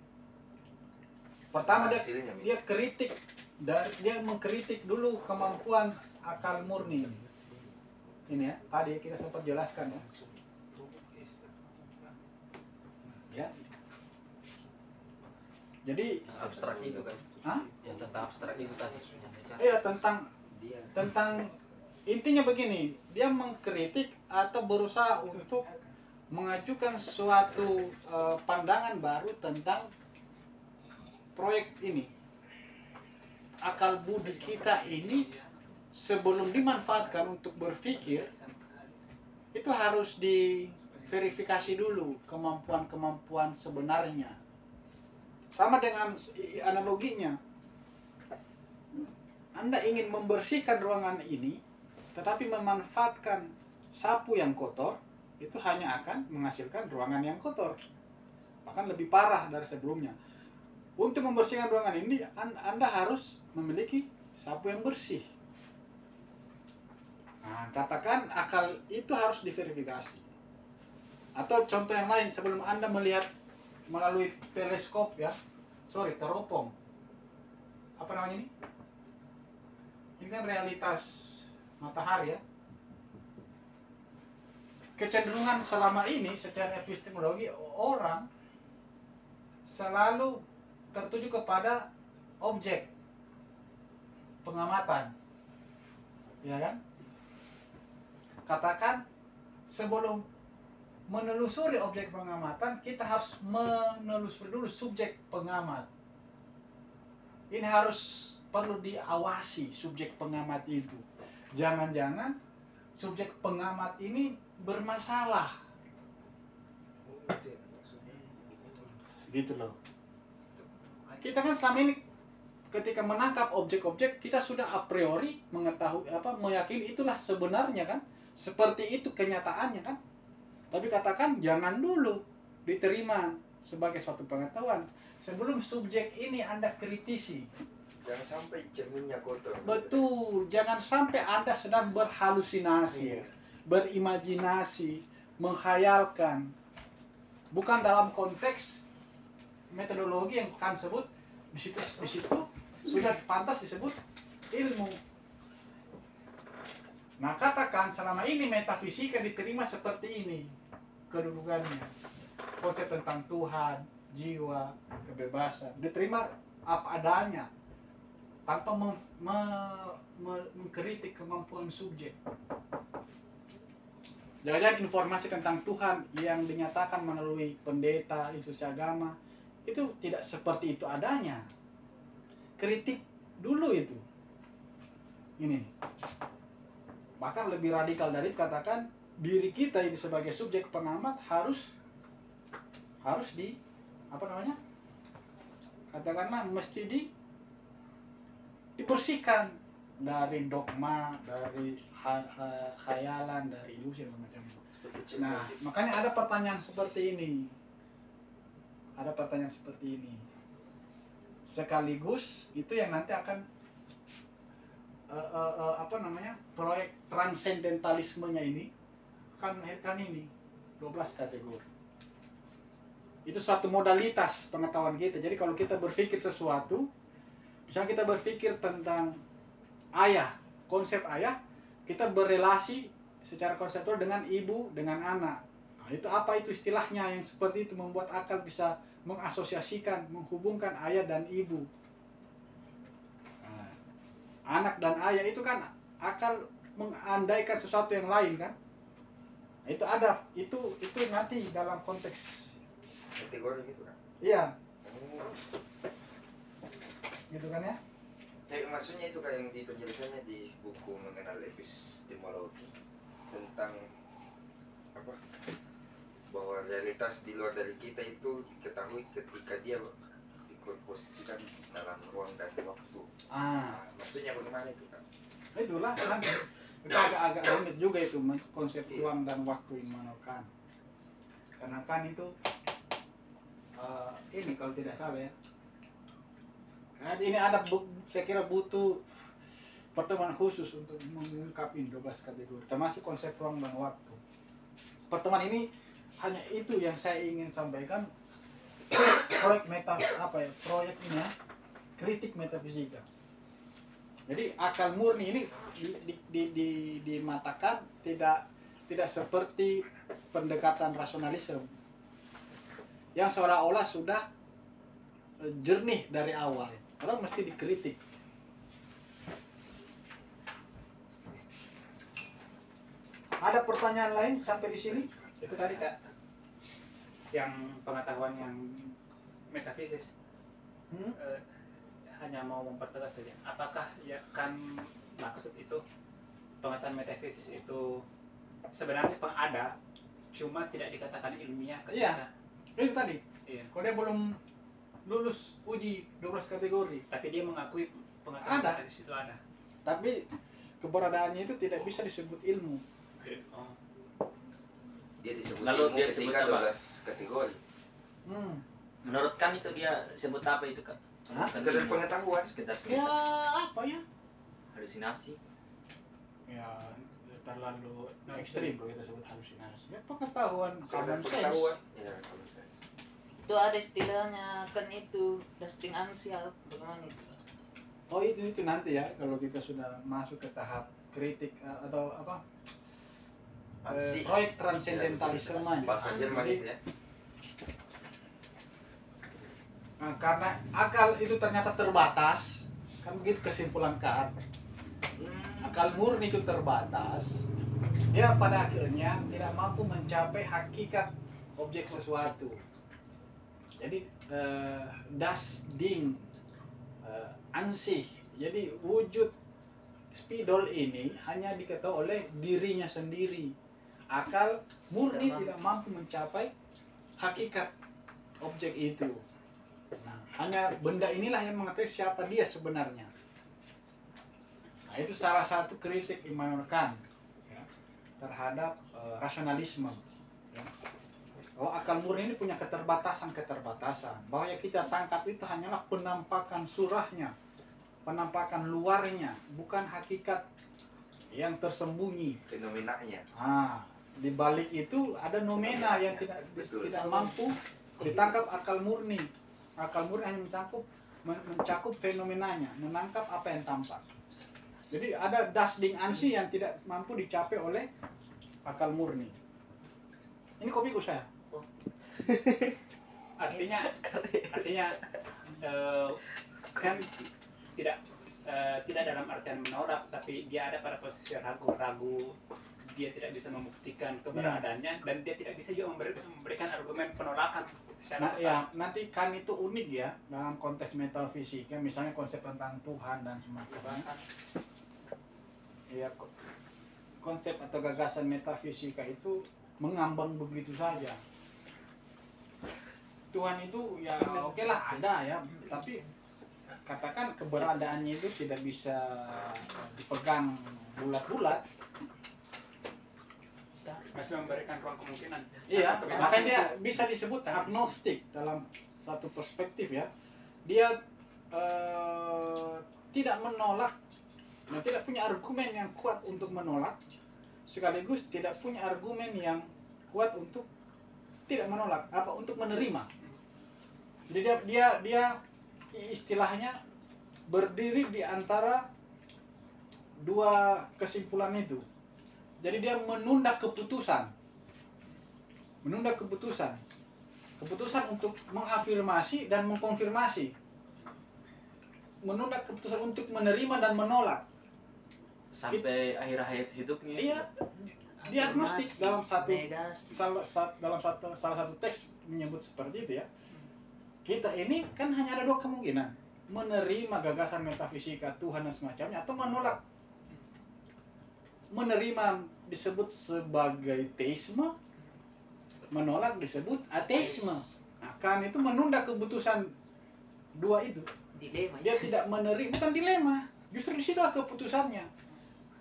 Pertama dia hasilnya dia kritik dari dia mengkritik dulu kemampuan akal murni ini ya tadi kita sempat jelaskan ya. Ya. Jadi abstrak itu kan? Hah? yang tentang abstrak itu tadi yang bicara ya tentang dia tentang intinya begini dia mengkritik atau berusaha untuk mengajukan suatu eh, pandangan baru tentang proyek ini. Akal budi kita ini sebelum dimanfaatkan untuk berpikir itu harus diverifikasi dulu kemampuan-kemampuan sebenarnya. Sama dengan analoginya. Anda ingin membersihkan ruangan ini tetapi memanfaatkan sapu yang kotor itu hanya akan menghasilkan ruangan yang kotor. Bahkan lebih parah dari sebelumnya. Untuk membersihkan ruangan ini an- anda harus memiliki sapu yang bersih nah katakan akal itu harus diverifikasi. Atau contoh yang lain sebelum anda melihat melalui teleskop ya. Sorry teropong. Apa namanya ini? Ini kan realitas matahari ya. Kecenderungan selama ini secara epistemologi orang selalu tertuju kepada objek pengamatan. Ya kan? Katakan sebelum menelusuri objek pengamatan, kita harus menelusuri dulu subjek pengamat. Ini harus perlu diawasi subjek pengamat itu. Jangan-jangan subjek pengamat ini bermasalah. Gitu loh. Kita kan selama ini ketika menangkap objek-objek kita sudah a priori mengetahui apa meyakini itulah sebenarnya kan seperti itu kenyataannya kan? Tapi katakan jangan dulu diterima sebagai suatu pengetahuan. Sebelum subjek ini anda kritisi. Jangan sampai cerminnya kotor. betul jangan sampai anda sedang berhalusinasi Iya. berimajinasi menghayalkan. Bukan dalam konteks metodologi yang kan sebut di situ di situ sudah pantas disebut ilmu nah katakan selama ini metafisika diterima seperti ini kedudukannya konsep tentang Tuhan jiwa kebebasan diterima apa adanya tanpa mem- me- me- mengkritik kemampuan subjek Jangan-jangan informasi tentang Tuhan yang dinyatakan melalui pendeta, institusi agama itu tidak seperti itu adanya. Kritik dulu itu. Ini. Bahkan lebih radikal dari itu katakan diri kita ini sebagai subjek pengamat harus harus di apa namanya? Katakanlah mesti di dibersihkan dari dogma, dari ha- ha- khayalan, dari ilusi dan macam cermin. Nah, makanya ada pertanyaan seperti ini. Ada pertanyaan seperti ini. Sekaligus itu yang nanti akan eh, eh, apa namanya? proyek transendentalismenya ini akan melahirkan ini 12 kategori. Itu suatu modalitas pengetahuan kita. Jadi kalau kita berpikir sesuatu, misalnya kita berpikir tentang ayah, konsep ayah, kita berelasi secara konseptual dengan ibu dengan anak. Nah, itu apa itu istilahnya yang seperti itu membuat akal bisa mengasosiasikan, menghubungkan ayah dan ibu. Anak dan ayah itu kan akal mengandaikan sesuatu yang lain kan. Nah, itu ada, itu itu nanti dalam konteks Kategori gitu kan. iya, Oh. gitu kan ya. Tapi maksudnya itu kayak yang di penjelasannya di buku mengenal epistemologi tentang apa bahwa realitas di luar dari kita itu diketahui ketika dia dikomposisikan dalam ruang dan waktu. Ah, Nah, maksudnya bagaimana itu kan? itulah kan. Itu agak-agak rumit juga itu konsep ruang dan waktu Immanuel Kant karena kan itu eh, ini kalau tidak salah ya. Karena ini ada saya kira butuh pertemuan khusus untuk mengungkap ini 12 kategori termasuk konsep ruang dan waktu. Pertemuan ini hanya itu yang saya ingin sampaikan proyek meta apa ya proyek ini ya kritik metafisika jadi akal murni ini di, di, di, di, dimatakan tidak tidak seperti pendekatan rasionalisme yang seolah-olah sudah eh, jernih dari awal. Padahal mesti dikritik. Ada pertanyaan lain sampai di sini? itu tadi kak yang pengetahuan yang metafisis Hmm? eh, hanya mau mempertegas saja apakah ya kan maksud itu pengetahuan metafisis itu sebenarnya pengada cuma tidak dikatakan ilmiah ketika Itu tadi. Iya. Kalau dia belum lulus uji 12 kategori, tapi dia mengakui pengetahuan Ada. metafisis itu ada tapi keberadaannya itu tidak bisa disebut ilmu. oh. Dia disebut Lalu ilmu dia sebut ketika apa? 12 kategori. Hmm. Menurut kan itu dia sebut apa itu kak? Hah? Sekedar pengetahuan. Sekedar Ya apa ya? halusinasi. ya terlalu ekstrim kalau kita sebut halusinasi ya pengetahuan Sekedar common pengetahuan. Ya, common sense. itu ada istilahnya kan itu lasting ansial bagaimana itu oh itu itu nanti ya kalau kita sudah masuk ke tahap kritik eh, atau apa eh, Ansi. proyek transendentalisme Bahasa Jerman itu ya. Nah, karena akal itu ternyata terbatas, kan begitu kesimpulan Kant. Akal murni itu terbatas. Dia pada akhirnya tidak mampu mencapai hakikat objek sesuatu. Jadi eh, das Ding eh, ansih. Jadi wujud spidol ini hanya diketahui oleh dirinya sendiri. Akal murni Tidak mampu. tidak mampu mencapai hakikat objek itu. Nah, hanya benda inilah yang mengetahui siapa dia sebenarnya. Nah, itu salah satu kritik Immanuel Kant ya, terhadap eh, rasionalisme. Ya. Bahwa akal murni ini punya keterbatasan-keterbatasan. Bahwa yang kita tangkap itu hanyalah penampakan surahnya, penampakan luarnya, bukan hakikat yang tersembunyi. fenomenanya Ah, di balik itu ada nomena yang tidak Betul. tidak mampu ditangkap akal murni. Akal murni hanya mencakup men- mencakup fenomenanya, menangkap apa yang tampak. Jadi ada das ding ansi yang tidak mampu dicapai oleh akal murni. Ini kopiku saya. artinya artinya eh, kan tidak eh, tidak dalam artian menolak tapi dia ada pada posisi ragu-ragu dia tidak bisa membuktikan keberadaannya dan dia tidak bisa juga memberi- memberikan argumen penolakan Nah, ya nanti kan itu unik ya dalam konteks metafisika, misalnya konsep tentang Tuhan dan semacamnya. ya ko- konsep atau gagasan metafisika itu mengambang begitu saja. Tuhan itu ya oke lah ada ya, tapi katakan keberadaannya itu tidak bisa dipegang bulat-bulat. Masih memberikan ruang kemungkinan Iya, makanya dia bisa disebut agnostik dalam satu perspektif ya. Dia eh, tidak menolak dan tidak punya argumen yang kuat untuk menolak, sekaligus tidak punya argumen yang kuat untuk tidak menolak, apa untuk menerima. Jadi dia dia dia istilahnya berdiri di antara dua kesimpulan itu. Jadi dia menunda keputusan. Menunda keputusan. Keputusan untuk mengafirmasi dan mengkonfirmasi. Menunda keputusan untuk menerima dan menolak. Sampai akhir hayat hidupnya. Iya. Dia agnostik Afirmasi, dalam satu negasi. salah, sa- dalam satu salah satu teks menyebut seperti itu ya. Kita ini kan hanya ada dua kemungkinan. Menerima gagasan metafisika Tuhan dan semacamnya atau menolak menerima disebut sebagai teisme menolak disebut ateisme. Nah, kan itu menunda keputusan dua itu. Dilema dia tidak menerima bukan dilema justru di situlah keputusannya.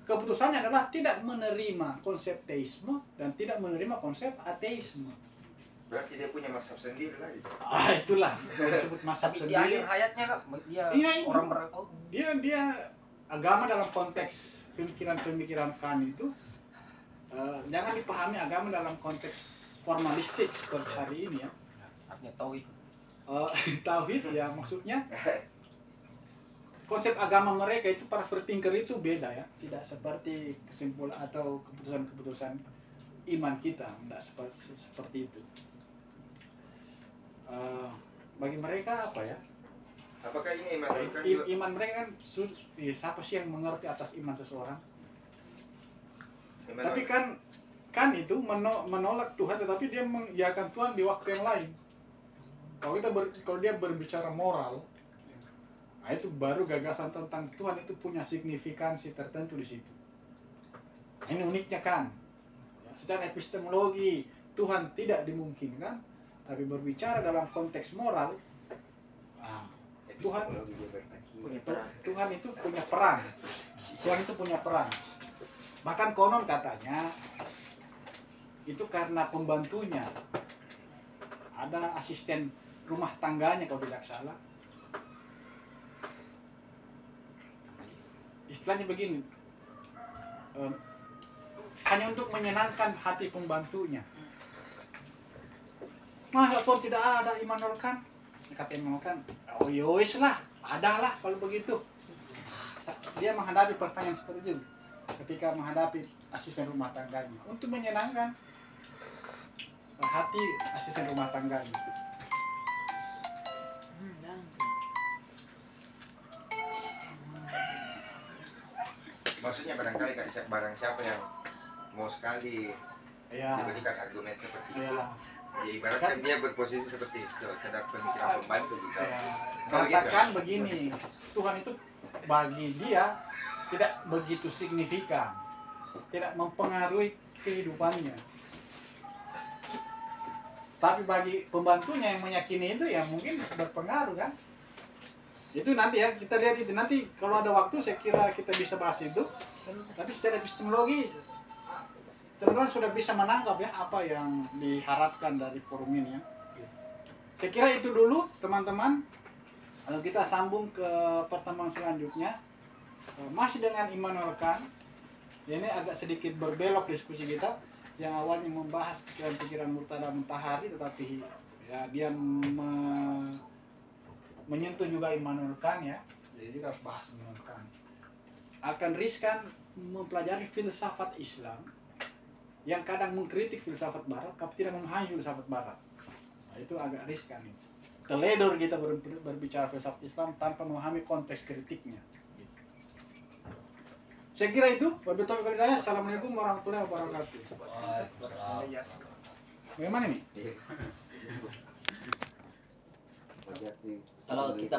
Keputusannya adalah tidak menerima konsep teisme dan tidak menerima konsep ateisme. Berarti dia punya mazhab sendiri lagi ah itulah. Yang disebut masab Tapi di akhir sendiri hayatnya kak, dia itu. orang beragama. dia dia agama dalam konteks pemikiran-pemikiran Kant itu eh, jangan dipahami agama dalam konteks formalistik seperti hari ini ya. Artinya tahu itu. Eh, tauhid ya maksudnya konsep agama mereka itu para vertinker itu beda ya. Tidak seperti kesimpulan atau keputusan-keputusan iman kita tidak seperti seperti itu. Eh, bagi mereka apa ya apakah ini Immanuel Kant I- iman mereka kan ya, siapa sih yang mengerti atas iman seseorang? Immanuel- tapi kan kan itu meno- menolak Tuhan tetapi dia mengiyakan Tuhan di waktu yang lain. Kalau kita ber- kalau dia berbicara moral nah itu baru gagasan tentang Tuhan itu punya signifikansi tertentu di situ. Nah, ini uniknya kan. Ya, secara epistemologi Tuhan tidak dimungkinkan tapi berbicara dalam konteks moral ah, Tuhan- punya peran Tuhan itu punya peran. Tuhan itu punya peran. Bahkan konon katanya itu karena pembantunya ada asisten rumah tangganya kalau tidak salah. Istilahnya begini, em, hanya untuk menyenangkan hati pembantunya. Masa kau tidak ada Immanuel Kant? katanya mau kan oh iya yowis lah ada lah kalau begitu dia menghadapi pertanyaan seperti itu ketika menghadapi asisten rumah tangganya untuk menyenangkan hati asisten rumah tangganya maksudnya barangkali kak barang siapa yang mau sekali ya. diberikan argumen seperti ya. itu iya ya ya ibaratkan dia berposisi seperti sekedar pemikiran pembantu gitu. Ya Oh, gitu. katakan begini Tuhan itu bagi dia tidak begitu signifikan tidak mempengaruhi kehidupannya. Tapi bagi pembantunya yang meyakini itu ya mungkin berpengaruh kan? Itu nanti ya kita lihat itu. Nanti kalau ada waktu saya kira kita bisa bahas itu. Tapi secara epistemologi teman-teman sudah bisa menangkap ya apa yang diharapkan dari forum ini ya. Saya kira itu dulu teman-teman. Kita sambung ke pertemuan selanjutnya. Eh, masih dengan Immanuel Kant. Ini agak sedikit berbelok diskusi kita. Yang awalnya membahas pikiran-pikiran Murtada Mutahari tetapi ya dia me- menyentuh juga Immanuel Kant ya. Jadi kita harus bahas Immanuel Kant. Akan riskan mempelajari filsafat Islam yang kadang mengkritik filsafat Barat tapi tidak memahami filsafat Barat. Nah, itu agak riskan itu teledor kita ber- berbicara filsafat Islam tanpa memahami konteks kritiknya. Gitu. saya kira itu. Wabillahi taufiq wal hidayah. assalamualaikum warahmatullahi wabarakatuh. Bagaimana nih Kalau kita